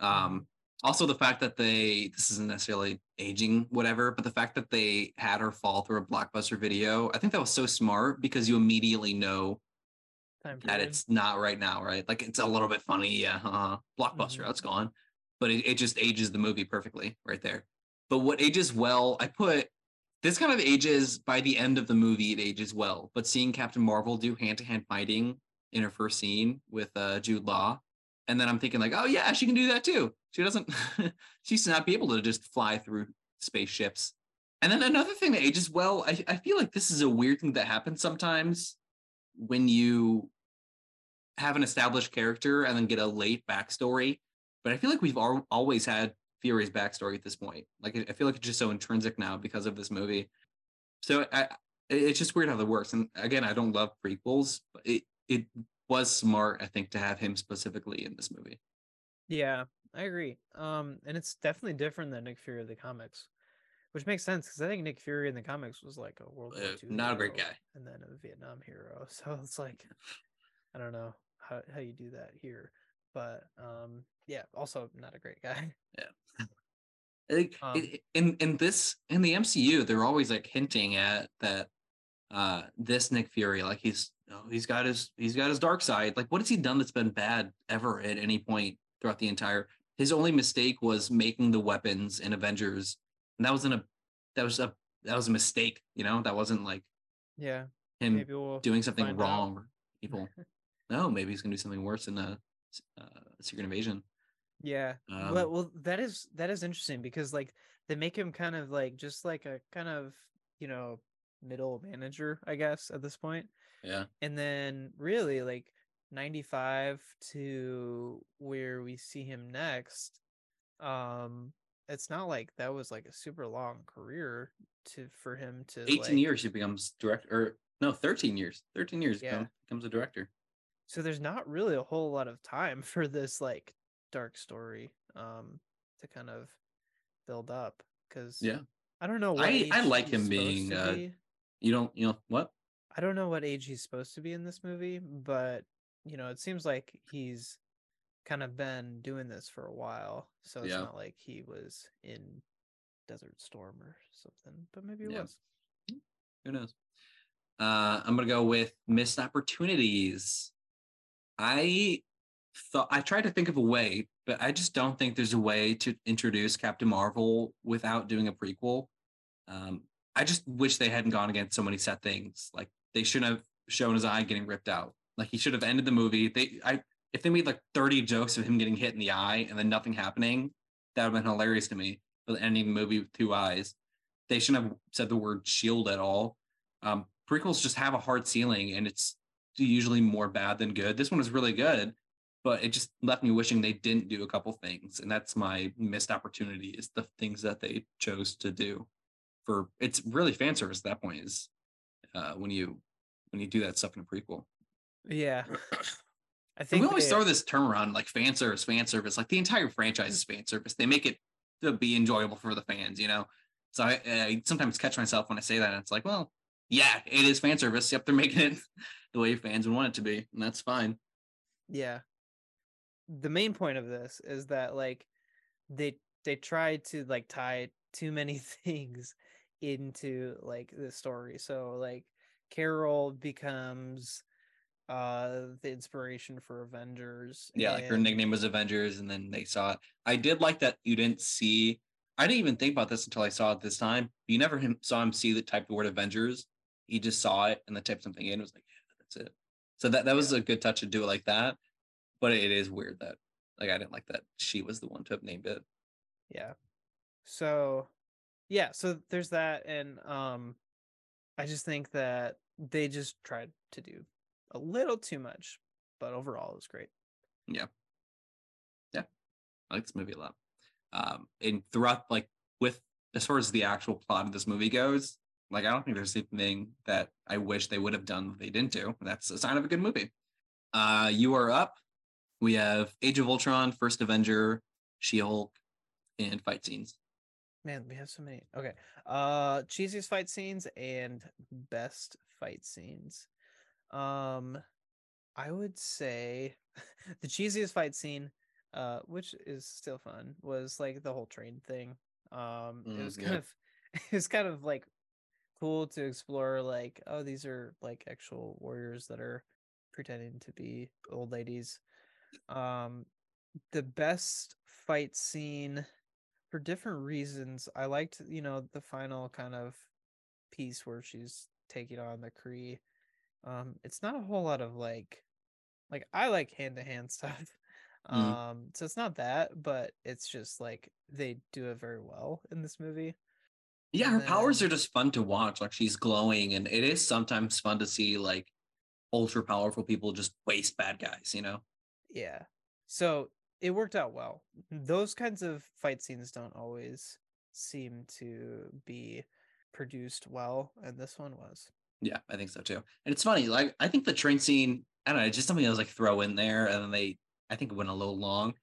Um. Also, the fact that they this isn't necessarily aging whatever, but the fact that they had her fall through a blockbuster video, I think that was so smart because you immediately know Time that period. it's not right now, right? Like it's a little bit funny, yeah. Uh, blockbuster, Mhm. that's gone, but it, it just ages the movie perfectly right there. But what ages well, I put this kind of ages by the end of the movie, it ages well. But seeing Captain Marvel do hand to hand fighting in her first scene with uh, Jude Law, and then I'm thinking like, oh yeah, she can do that too. She doesn't, *laughs* she used to not be able to just fly through spaceships. And then another thing that ages well, I, I feel like this is a weird thing that happens sometimes when you have an established character and then get a late backstory. But I feel like we've al- always had Fury's backstory at this point. Like I feel like it's just so intrinsic now because of this movie. So I, it's just weird how that works. And again, I don't love prequels, but it it was smart, I think, to have him specifically in this movie. Yeah, I agree. Um, and it's definitely different than Nick Fury of the comics, which makes sense because I think Nick Fury in the comics was like a World War Uh, II not a great guy. and then a Vietnam hero. *laughs* So it's like, I don't know how how you do that here, but um, yeah, also not a great guy. *laughs* I think Um, in in this in the MCU, they're always like hinting at that uh this Nick Fury, like he's he's got his he's got his dark side. Like what has he done that's been bad ever at any point throughout the entire his only mistake was making the weapons in Avengers. And that wasn't a that was a that was a mistake, you know? That wasn't like Yeah, him maybe we'll doing something out. wrong evil. *laughs* no, maybe he's gonna do something worse in a uh, secret invasion. Yeah. Um, well, well, that is that is interesting because like they make him kind of like just like a kind of you know middle manager, I guess, at this point. Yeah. And then really like 95 to where we see him next, um, it's not like that was like a super long career to for him to 18 like- years he becomes director or no 13 years 13 years Yeah. become, becomes a director so there's not really a whole lot of time *laughs* for this like dark story um to kind of build up because yeah I don't know what I- I like him being, uh, be. you don't you know what I don't know what age he's supposed to be in this movie, but you know, it seems like he's kind of been doing this for a while. So it's Yeah. not like he was in Desert Storm or something, but maybe it Yeah. was. who knows uh i'm gonna go with missed opportunities i thought i tried to think of a way but i just don't think there's a way to introduce captain marvel without doing a prequel um i just wish they hadn't gone against so many set things like they shouldn't have shown his eye getting ripped out like he should have ended the movie they i if they made like 30 jokes of him getting hit in the eye and then nothing happening that would have been hilarious to me but ending the movie with two eyes they shouldn't have said the word shield at all um, prequels just have a hard ceiling and it's usually more bad than good. This one was really good, but it just left me wishing they didn't do a couple things. And that's my missed opportunity is the things that they chose to do for it's really fan service at that point is uh, when you when you do that stuff in a prequel. Yeah. *coughs* I And we always they- throw this term around like fan service, fan service. Like the entire franchise is fan service. They make it to be enjoyable for the fans, you know. So I, I sometimes catch myself when I say that. And it's like, well, yeah, it is fan service. Yep, they're making it *laughs* the way fans would want it to be, and that's fine. yeah. The main point of this is that like they they try to like tie too many *laughs* things into like the story. So like Carol becomes uh the inspiration for Avengers. Yeah, like her nickname was Avengers, and then they saw it. I did like that you didn't see. I didn't even think about this until I saw it this time. You never him, saw him see the type the word Avengers. He just saw it and then typed something in. and was like, yeah, that's it. So that that was a good touch to do it like that. But it is weird that like I didn't like that she was the one to have named it. yeah so yeah so there's that and um i just think that they just tried to do a little too much but overall it was great Yeah. Yeah. I like this movie a lot. Um, and throughout, like with as far as the actual plot of this movie goes, Like I don't think there's anything that I wish they would have done that they didn't do. That's a sign of a good movie. Uh, you are up. We have Age of Ultron, First Avenger, She-Hulk, and fight scenes. Man, we have so many. Okay. Uh cheesiest fight scenes and best fight scenes. Um I would say *laughs* the cheesiest fight scene, uh, which is still fun, was like the whole train thing. Um it Mm, was yeah. kind of *laughs* it was kind of like cool to explore like, oh, these are like actual warriors that are pretending to be old ladies. Um the best fight scene for different reasons. I liked, you know, the final kind of piece where she's taking on the Kree. Um, it's not a whole lot of like, like I like hand to hand stuff. Mhm. Um, so it's not that, but it's just like they do it very well in this movie. Yeah, her And powers are just fun to watch. Like she's glowing, and it is sometimes fun to see like ultra powerful people just waste bad guys. You know? Yeah. So it worked out well. Those kinds of fight scenes don't always seem to be produced well, and this one was. Yeah, I think so too. And it's funny, like I think the train scene, I don't know, it's just something I was like throw in there, and then they, I think it went a little long,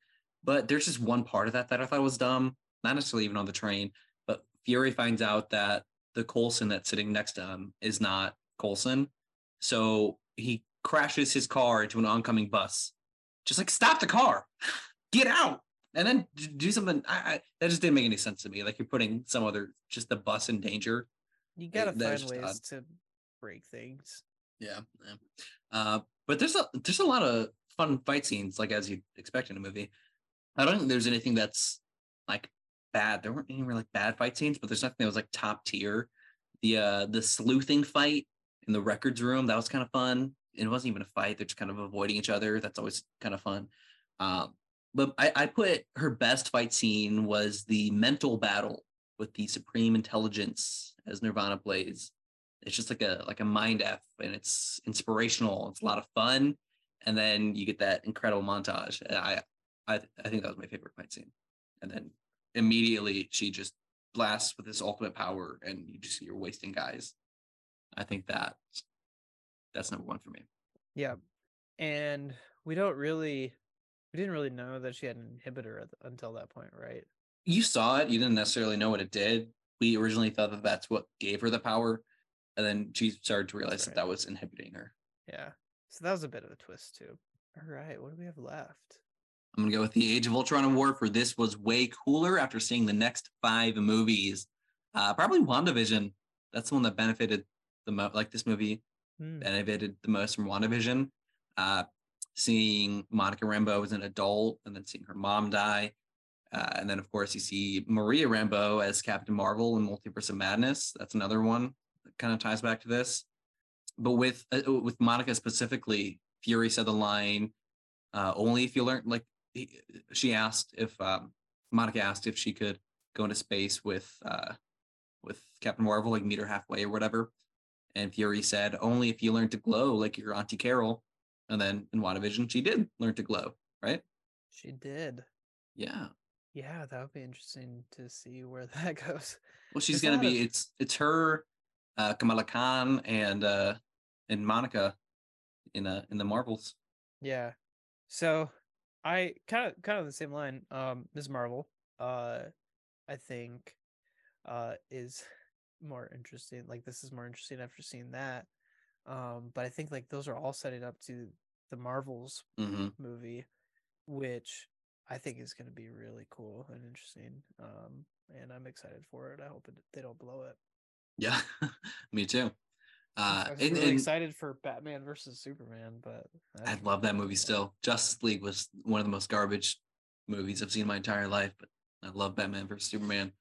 but there's just one part of that that I thought was dumb. Not necessarily even on the train, but Fury finds out that the Coulson that's sitting next to him is not Coulson, so he crashes his car into an oncoming bus. Just like stop the car, *laughs* get out, and then do something. I, I that just didn't make any sense to me. Like you're putting some other just the bus in danger. You gotta that is find ways odd. to break things. Yeah, yeah. Uh, but there's a there's a lot of fun fight scenes, like as you'd expect in a movie. I don't think there's anything that's like bad. There weren't any really like bad fight scenes, but there's nothing that was like top tier. The uh the sleuthing fight in the records room that was kind of fun. It wasn't even a fight; they're just kind of avoiding each other. That's always kind of fun. Um, but I, I put her best fight scene was the mental battle with the Supreme Intelligence as Nirvana plays it's just like a like a mind f and it's inspirational it's a lot of fun and then you get that incredible montage and i i, I think that was my favorite fight scene and then immediately she just blasts with this ultimate power and you just you're wasting guys i think that that's number one for me Yeah. And we don't really we didn't really know that she had an inhibitor until that point, right? you saw it you didn't necessarily know what it did we originally thought that that's what gave her the power and then she started to realize right. that that was inhibiting her Yeah. So that was a bit of a twist too. All right, what do we have left? I'm gonna go with the Age of Ultron award for this was way cooler after seeing the next five movies. Uh, probably WandaVision. That's the one that benefited the most. Like this movie Hmm. benefited the most from WandaVision. Uh, seeing Monica Rambeau as an adult, and then seeing her mom die, uh, and then of course you see Maria Rambeau as Captain Marvel in Multiverse of Madness. That's another one kind of ties back to this. But with uh, with Monica specifically, Fury said the line, uh, "Only if you learn." Like he, she asked if um, Monica asked if she could go into space with uh, with Captain Marvel, like meet her halfway or whatever. And Fury said, "Only if you learn to glow like your Auntie Carol." And then in WandaVision, she did learn to glow, right? She did. Yeah. Yeah, that would be interesting to see where *laughs* that goes. Well, she's There's gonna be. of- It's it's her, uh, Kamala Khan, and uh, and Monica, in uh in the Marvels. Yeah. So I kind of kind of the same line. Um Ms. Marvel, uh I think uh is more interesting. Like this is more interesting after seeing that. Um but I think like those are all setting up to the Marvels hmm movie which I think is going to be really cool and interesting. Um and I'm excited for it. I hope it, they don't blow it. Yeah, *laughs* me too. Uh, I was and, really and excited for Batman versus Superman, but I that's- love that movie still. Justice League was one of the most garbage movies I've seen in my entire life, but I love Batman versus Superman.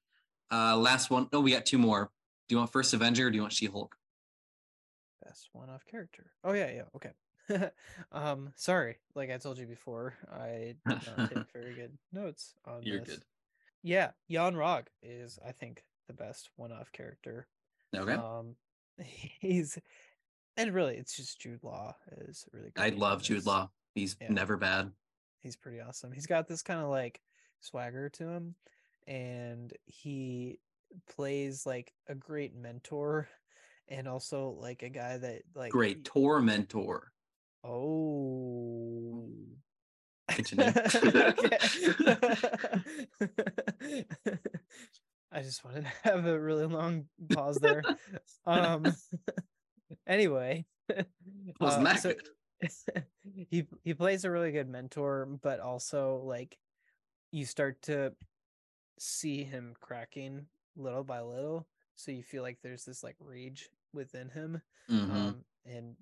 Uh, last one. Oh, we got two more. Do you want First Avenger or do you want She Hulk? Best one off character. Oh yeah, yeah, okay. *laughs* um, sorry, like I told you before, I did not take *laughs* very good notes on You're this. good. Yeah, Yon-Rogg is, I think, the best one off character. Okay. Um, *laughs* he's, and really, it's just Jude Law is really good. I love Jude. Law. He's Yeah. never bad. He's pretty awesome. He's got this kind of like swagger to him, and he plays like a great mentor *laughs* and also like a guy that like Great tormentor. Oh. *laughs* Okay. I just wanted to *laughs* have a really long pause there. *laughs* Um anyway. Uh, so- *laughs* he he plays a really good mentor, but also like you start to see him cracking little by little. So you feel like there's this like rage within him. Mhm. Um and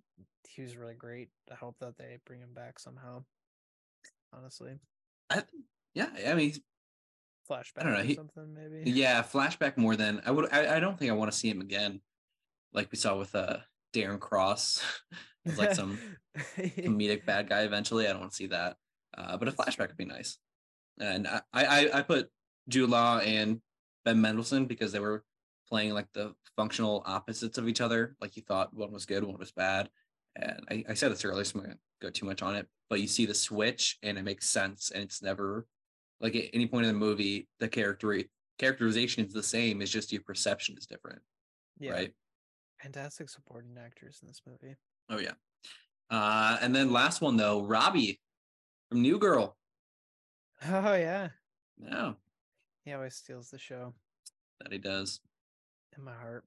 he was really great. I hope that they bring him back somehow. Honestly. yeah, I mean, Flashback know, or he- something maybe. yeah, flashback more than I would. I, I don't think I want to see him again, like we saw with uh Darren Cross, *laughs* as like some comedic *laughs* bad guy. Eventually, I don't want to see that. Uh, but a flashback would be nice. And I, I, I put Jude Law and Ben Mendelsohn because they were playing like the functional opposites of each other. Like you thought one was good, one was bad. And I, I said this earlier, so I'm not gonna go too much on it. But you see the switch, and it makes sense, and it's never like at any point in the movie the character characterization is the same. It's just your perception is different, yeah. right? Fantastic supporting actors in this movie. Oh yeah. Uh, and then last one though, Robbie from New Girl. Oh yeah. Yeah, He always steals the show that he does. in my heart.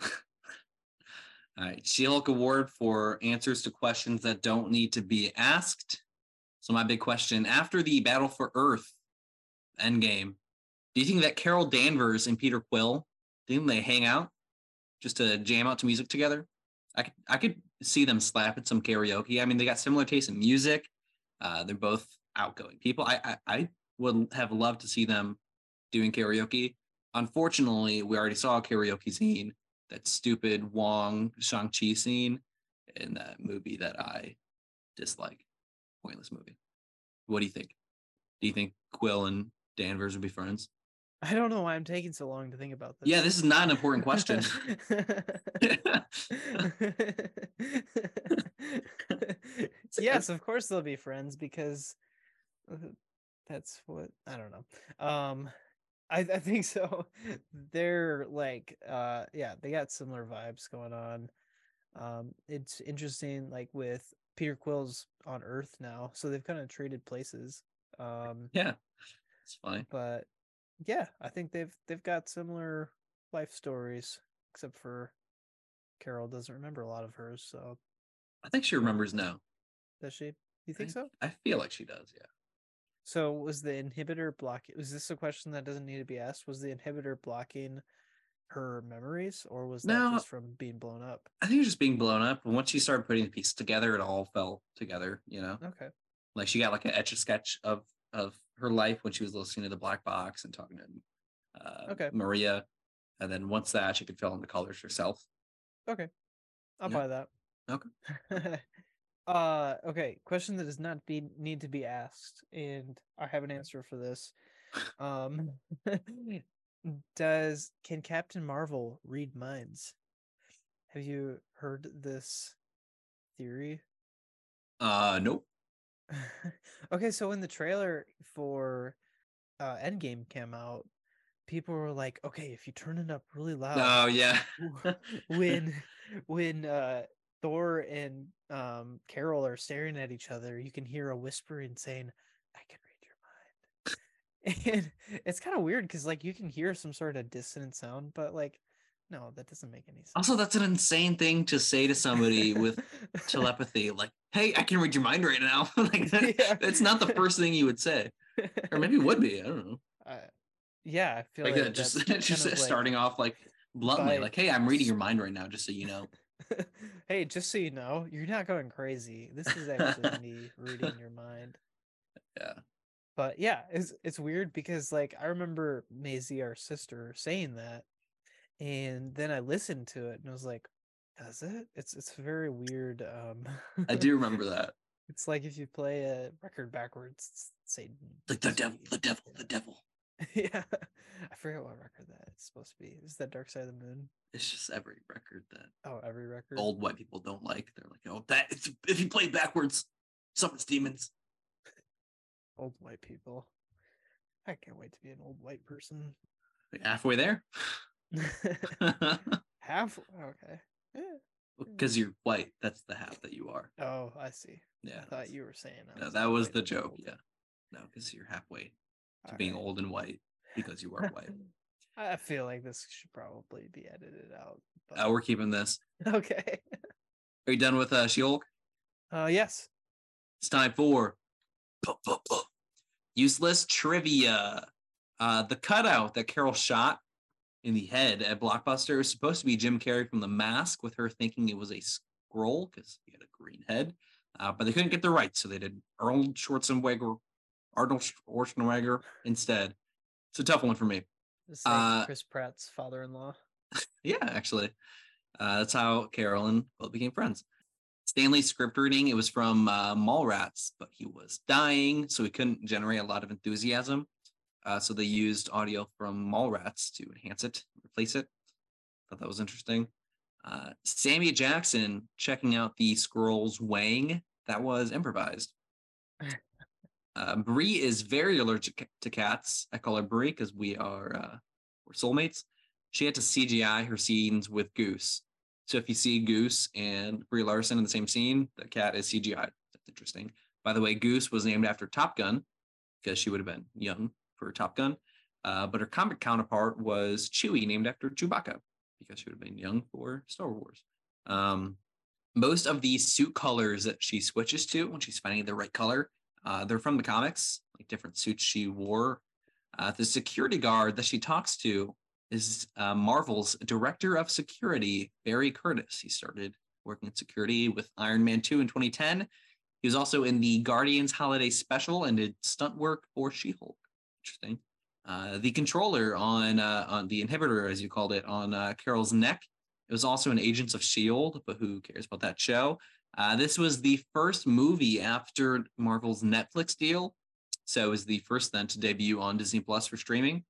*laughs* All right, She-Hulk award for answers to questions that don't need to be asked. So my big question: After the Battle for Earth Endgame, do you think that Carol Danvers and Peter Quill, do you think they hang out just to jam out to music together? I could I could see them slapping some karaoke. I mean, they got similar taste in music. Uh, they're both outgoing people. I, I I would have loved to see them doing karaoke. Unfortunately, we already saw a karaoke scene that stupid Wong Shang-Chi scene in that movie that I dislike. Pointless movie. What do you think? Do you think Quill and Danvers would be friends? I don't know why I'm taking so long to think about this. Yeah, this is not an important question. *laughs* *laughs* yes, of course they'll be friends because uh, that's what I don't know. Um I, I think so. They're like uh yeah, they got similar vibes going on. Um it's interesting like with Peter Quill's on Earth now, so they've kind of traded places. Um yeah, it's fine. but yeah, I think they've they've got similar life stories, except for Carol doesn't remember a lot of hers. So I think she remembers now. does she? You think I, so? I feel like she does. Yeah. So was the inhibitor blocking? Was this a question that doesn't need to be asked? Was the inhibitor blocking her memories, or was that No. just from being blown up? I think it was just being blown up. And once she started putting the pieces together, it all fell together. You know, Okay. like she got like an etch a sketch of of her life when she was listening to the black box and talking to uh, Okay. Maria, and then once that she could fill in the colors herself. Okay. I'll Yeah. buy that. Okay. *laughs* uh okay. Question that does not be need to be asked, and I have an answer for this. Um *laughs* does can Captain Marvel read minds? Have you heard this theory? Uh, nope. *laughs* okay, so when the trailer for uh Endgame came out, people were like, okay, if you turn it up really loud, Oh yeah. *laughs* when when uh Thor and um Carol are staring at each other, you can hear a whispering saying, I can read your mind. And it's kind of weird because like you can hear some sort of dissonant sound, but like no, that doesn't make any sense. Also, that's an insane thing to say to somebody with *laughs* telepathy. Like, hey, I can read your mind right now. *laughs* like, that, Yeah. that's not the first thing you would say, or maybe it would be. I don't know. uh, yeah, I feel Like, like, that, *laughs* just kind just of like- starting off like bluntly, by- like, hey, I'm reading your mind right now, just so you know. hey, just so you know, you're not going crazy. This is actually me reading your mind. Yeah. But yeah, it's it's weird because like I remember Maisie, our sister, saying that, and then I listened to it and I was like, "Does it?" It's it's very weird. Um, I *laughs* do remember that. It's like if you play a record backwards, say Like the devil, the *laughs* devil, the devil. yeah, I forget what record that it's supposed to be. Is that Dark Side of the Moon? It's just every record that Oh, every record. old white people don't like. They're like, oh, that if, if you play backwards, summons demons. Old white people. I can't wait to be an old white person. Halfway there. *laughs* *laughs* Half. Okay. Yeah. Because you're white. That's the half that you are. Oh, I see. Yeah. I thought you were saying. I No, that was the joke. old. Yeah. No, because you're halfway to All being right. old and white because you are white. *laughs* I feel like this should probably be edited out. uh, we're keeping this. okay. Are you done with uh, She-Hulk? Uh, yes. It's time for useless trivia. Uh, the cutout that Carol shot in the head at Blockbuster was supposed to be Jim Carrey from The Mask, with her thinking it was a Skrull because he had a green head. Uh, but they couldn't get the rights, so they did Arnold Schwarzenegger, Arnold Schwarzenegger instead. It's a tough one for me. Uh, Chris Pratt's father-in-law. *laughs* Yeah, actually. Uh, that's how Carol and Will became friends. Stan Lee's script reading, it was from uh, Mallrats, but he was dying, so he couldn't generate a lot of enthusiasm. Uh, so they used audio from Mallrats to enhance it, replace it. Thought that was interesting. Uh, Sammy Jackson checking out the Skrulls weighing, that was improvised. *laughs* Uh, Brie is very allergic to cats. I call her Brie because we are uh, we're soulmates. She had to CGI her scenes with Goose. So if you see Goose and Brie Larson in the same scene, the cat is CGI. That's interesting. By the way, Goose was named after Top Gun because she would have been young for Top Gun. Uh, but her comic counterpart was Chewie, named after Chewbacca because she would have been young for Star Wars. Um, most of the suit colors that she switches to when she's finding the right color, uh, they're from the comics, like different suits she wore. Uh, the security guard that she talks to is uh, Marvel's director of security, Barry Curtis. He started working in security with Iron Man 2 in 2010. He was also in the Guardians Holiday Special and did stunt work for She Hulk. Interesting. Uh, the controller on uh, on the inhibitor, as you called it, on uh, Carol's neck. It was also in Agents of Shield, but who cares about that show? Uh, this was the first movie after Marvel's Netflix deal, so it was the first then to debut on Disney Plus for streaming.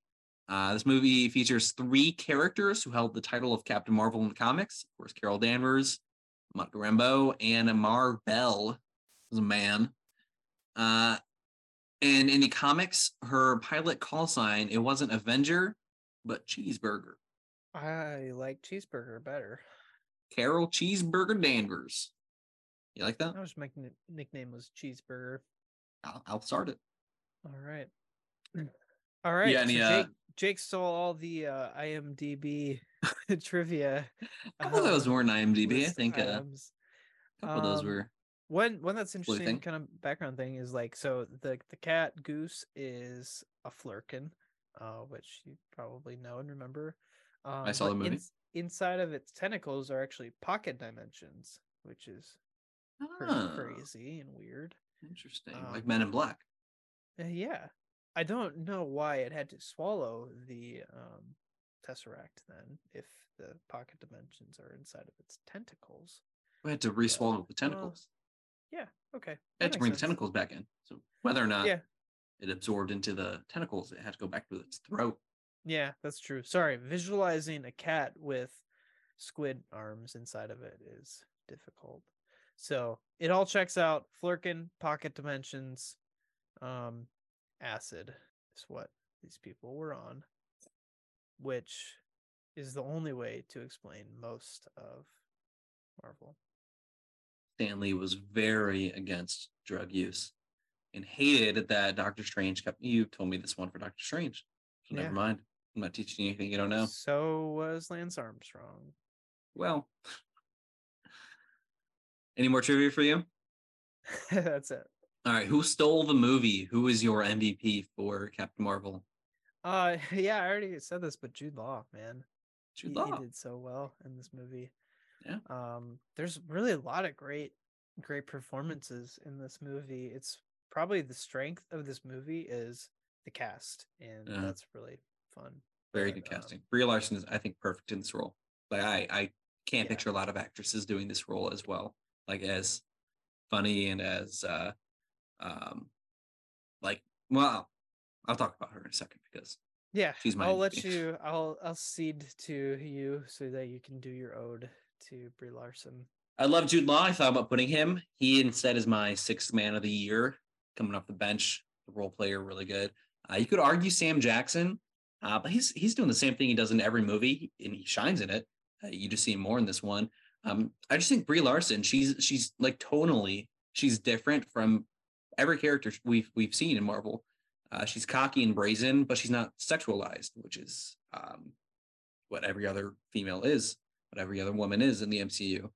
Uh, this movie features three characters who held the title of Captain Marvel in the comics. Of course, Carol Danvers, Monica Rambeau, and a Mar-Vell was a man. Uh, and in the comics, her pilot call sign it wasn't Avenger, but Cheeseburger. I like cheeseburger better. Carol Cheeseburger Danvers. You like that? I was making it nickname was cheeseburger. I'll, I'll start it. All right. *clears throat* All right. Yeah, any, so uh, Jake, stole all the uh, IMDb *laughs* trivia. A couple of those um, weren't IMDb. I think uh, a couple of those Um, were. One one that's What do you interesting kind of background thing is like so the the cat goose is a Flerken, uh, which you probably know and remember. Um, saw the movie. ins- inside of its tentacles are actually pocket dimensions, which is Ah, crazy and weird. Interesting. Um, like Men in Black. Uh, yeah, I don't know why it had to swallow the um, tesseract then, if the pocket dimensions are inside of its tentacles. We had to re-swallow the tentacles. Yeah, okay. It had to bring the tentacles back in. So whether or not Yeah, it absorbed into the tentacles, it had to go back to its throat. yeah, that's true. Sorry, visualizing a cat with squid arms inside of it is difficult. So it all checks out. Flerken, pocket dimensions, um, acid is what these people were on, which is the only way to explain most of Marvel. Stan Lee was very against drug use and hated that Doctor Strange kept. You told me this one for Doctor Strange. So Yeah. never mind. I'm not teaching you anything you don't know. So was Lance Armstrong. Well, *laughs* any more trivia for you? *laughs* That's it. All right. Who stole the movie? Who is your MVP for Captain Marvel? Uh, *laughs* yeah, I already said this, but Jude Law, man, Jude he, Law. he did so well in this movie. Yeah. Um, there's really a lot of great, great performances in this movie. It's probably the strength of this movie is the cast, and Yeah. that's really fun. Very good um, casting. Brie Larson is, I think, perfect in this role. Like I, I can't Yeah. picture a lot of actresses doing this role as well. Like as funny and as, uh, um, like well, I'll talk about her in a second because Yeah, She's my I'll let you. I'll I'll cede to you so that you can do your ode to Brie Larson. I love Jude Law. I thought about putting him. He instead is my sixth man of the year, coming off the bench. The role player, really good. Uh, you could argue Sam Jackson, Uh, but he's he's doing the same thing he does in every movie, and he shines in it. Uh, you just see him more in this one. Um, I just think Brie Larson, she's she's like tonally, she's different from every character we've we've seen in Marvel. Uh, she's cocky and brazen, but she's not sexualized, which is um, what every other female is, what every other woman is in the MCU.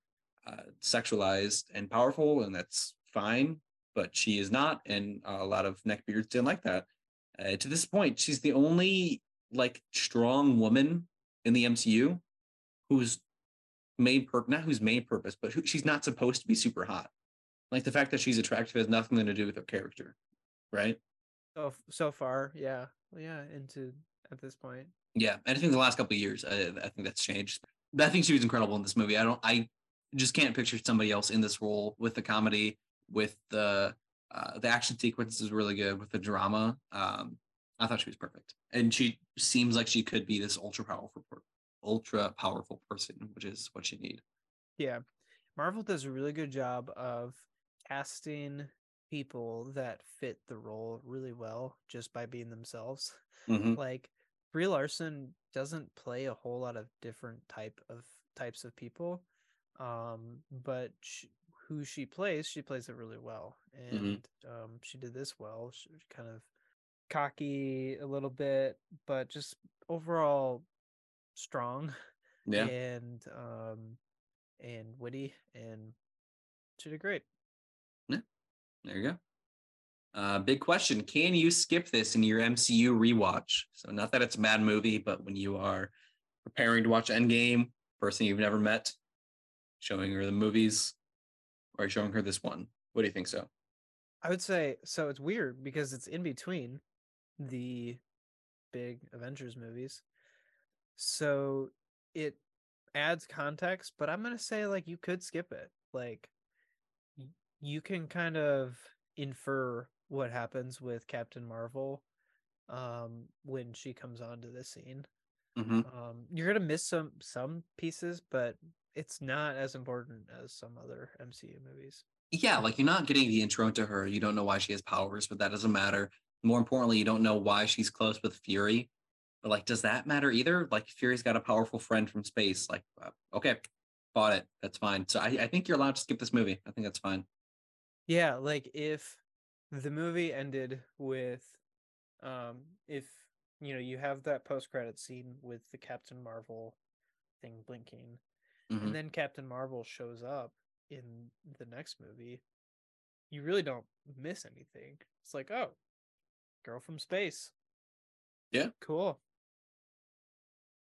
Uh, sexualized and powerful, and that's fine. But she is not, and a lot of neckbeards didn't like that. Uh, to this point, she's the only like strong woman in the MCU who's main purpose, not whose main purpose, but who she's not supposed to be super hot. Like the fact that she's attractive has nothing to do with her character, right? So so far, yeah, yeah. Into at this point, Yeah, and I think the last couple of years, I, I think that's changed. I think she was incredible in this movie. I don't, I just can't picture somebody else in this role with the comedy, with the uh, the action sequence is really good, with the drama. Um, I thought she was perfect, and she seems like she could be this ultra powerful, ultra powerful person, which is what you need. yeah. Marvel does a really good job of casting people that fit the role really well just by being themselves. Mhm. Like Brie Larson doesn't play a whole lot of different type of types of people, um, but sh who she plays, she plays it really well, and um, she did this well. She kind of cocky a little bit, but just overall strong Yeah, and um and witty and she did great. There you go. Uh, big question: Can you skip this in your MCU rewatch? So, not that it's a bad movie, but when you are preparing to watch Endgame, person you've never met, showing her the movies, or showing her this one. What do you think? So, I would say so it's weird because it's in between the big Avengers movies. So it adds context, but I'm going to say like you could skip it. Like you can kind of infer what happens with Captain Marvel um when she comes onto the scene. Mhm. Um you're going to miss some some pieces, but it's not as important as some other MCU movies. yeah, like you're not getting the intro to her. You don't know why she has powers, but that doesn't matter. More importantly, you don't know why she's close with Fury. But like, does that matter either? Like, Fury's got a powerful friend from space. Like, uh, okay, bought it. That's fine. So I, I think you're allowed to skip this movie. I think that's fine. Yeah, like if the movie ended with um if you know you have that post credit scene with the Captain Marvel thing blinking Mhm. and then Captain Marvel shows up in the next movie, you really don't miss anything. It's like, oh, girl from space. Yeah. Cool.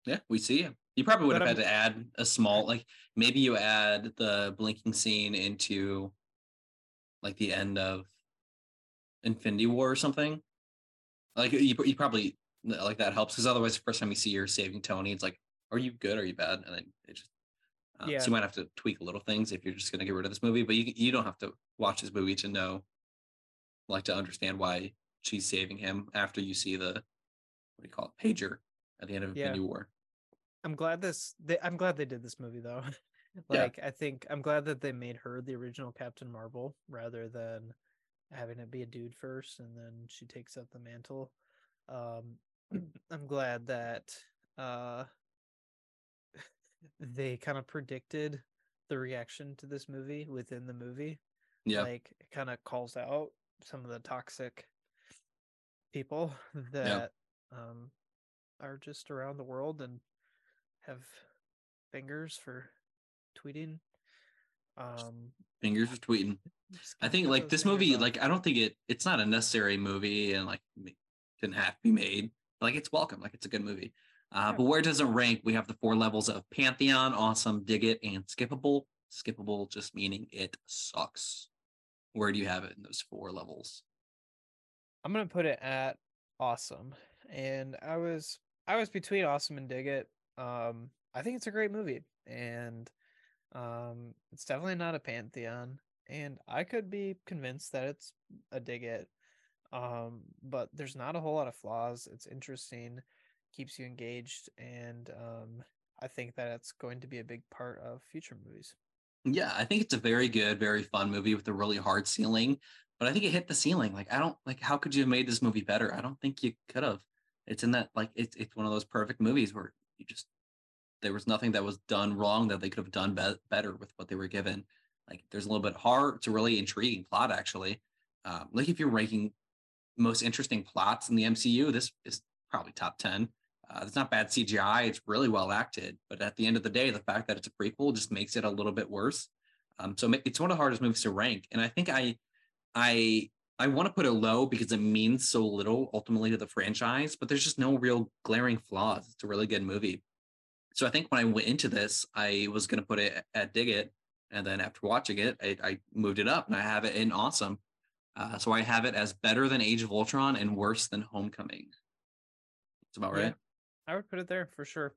Yeah, we see you. You probably would But have had I'm- to add a small, *laughs* like maybe you add the blinking scene into like the end of Infinity War or something. Like you, you probably like that helps because otherwise, the first time you see her saving Tony, it's like, are you good? Are you bad? And then it just, um, Yeah. so you might have to tweak little things if you're just going to get rid of this movie, but you you don't have to watch this movie to know, like to understand why she's saving him after you see the what do you call it pager at the end of Yeah. Infinity War. I'm glad this they, I'm glad they did this movie though. *laughs* Yeah. like I think I'm glad that they made her the original Captain Marvel rather than having it be a dude first and then she takes up the mantle. Um *clears throat* *clears throat* I'm glad that uh *laughs* they kind of predicted the reaction to this movie within the movie. Yeah. Like it kind of calls out some of the toxic people *laughs* that um are just around the world and have fingers for tweeting. Um Fingers are tweeting. I think like this movie, like I don't think it it's not a necessary movie and like didn't have to be made. Like it's welcome, like it's a good movie. Uh, Yeah. but where does it rank? We have the four levels of Pantheon, awesome, dig it, and skippable. Skippable just meaning it sucks. Where do you have it in those four levels? I'm gonna put it at awesome. And I was I was between awesome and dig it. Um I think it's a great movie and um it's definitely not a pantheon and I could be convinced that it's a dig it. Um but there's not a whole lot of flaws. It's interesting, keeps you engaged and um I think that it's going to be a big part of future movies. Yeah, I think it's a very good, very fun movie with a really hard ceiling. But I think it hit the ceiling. Like I don't like how could you have made this movie better? I don't think you could have. it's in that like it's it's one of those perfect movies where you just there was nothing that was done wrong that they could have done be- better with what they were given. Like there's a little bit hard. It's a really intriguing plot actually. Um, like if you're ranking most interesting plots in the MCU, this is probably top ten. Uh, it's not bad CGI. It's really well acted. But at the end of the day, the fact that it's a prequel just makes it a little bit worse. Um, so it's one of the hardest movies to rank. And I think I, I, I want to put it low because it means so little ultimately to the franchise. But there's just no real glaring flaws. It's a really good movie. So I think when I went into this, I was going to put it at dig it, and then after watching it, I, I moved it up, and I have it in awesome. Uh, so I have it as better than Age of Ultron and worse than Homecoming. That's about right. I would put it there for sure.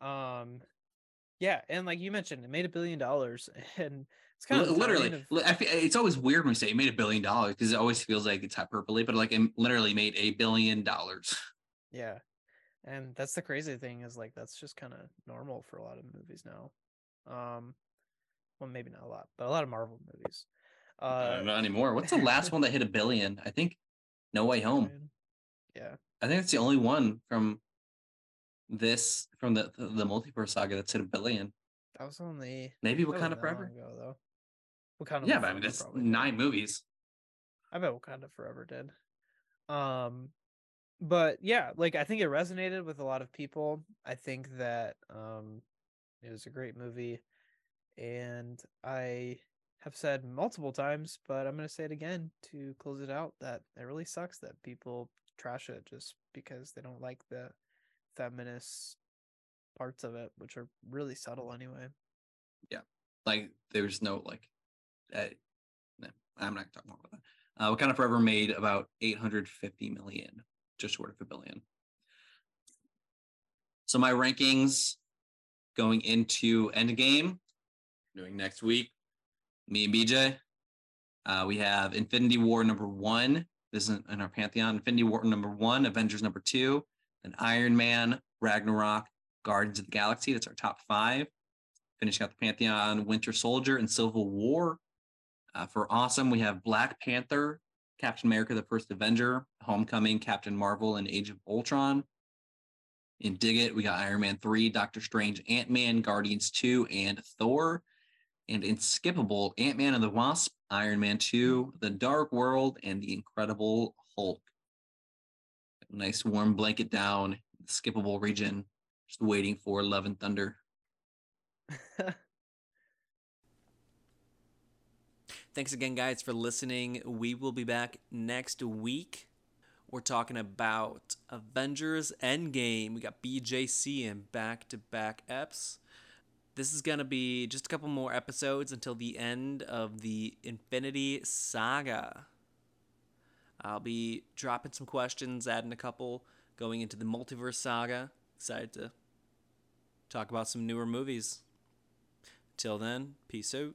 Um, yeah, and like you mentioned, it made a billion dollars, *laughs* and it's kind of literally. of, feel, it's always weird when we say it made a billion dollars because it always feels like it's hyperbole, but like it literally made a billion dollars. Yeah, and that's the crazy thing is like that's just kind of normal for a lot of movies now. Um, well, maybe not a lot, but a lot of Marvel movies. Uh, not anymore. What's the last *laughs* one that hit a billion? I think No Way Home. Yeah, I think it's the only one from this from the the, the multiverse saga that's hit a billion. That was only maybe what Wakanda Forever ago, though. Wakanda. Yeah, but I mean that's nine movies. I bet Wakanda Forever did. Um, but yeah, like I think it resonated with a lot of people. I think that um, it was a great movie, and I have said multiple times, but I'm gonna say it again to close it out that it really sucks that people trash it just because they don't like the feminist parts of it, which are really subtle anyway. Yeah, like there's no like, uh, I'm not talking about that. Uh, Wakanda Forever made about 850 million, just short of a billion. So my rankings going into Endgame, doing next week, me and BJ. Uh, we have Infinity War number one. This is in our pantheon. Infinity War number one, Avengers number two, then Iron Man, Ragnarok, Guardians of the Galaxy. That's our top five. Finishing out the pantheon, Winter Soldier and Civil War. Uh, for awesome, we have Black Panther, Captain America: The First Avenger, Homecoming, Captain Marvel, and Age of Ultron. In Dig It, we got Iron Man 3, Doctor Strange, Ant Man, Guardians 2, and Thor. And in Skippable, Ant Man and the Wasp, Iron Man 2, The Dark World, and The Incredible Hulk. Nice warm blanket down, skippable region, just waiting for Love and Thunder. *laughs* Thanks again, guys, for listening. We will be back next week. We're talking about Avengers Endgame. We got BJC and back to back EPs. This is going to be just a couple more episodes until the end of the Infinity Saga. I'll be dropping some questions, adding a couple, going into the multiverse saga. Excited to talk about some newer movies. Till then, peace out.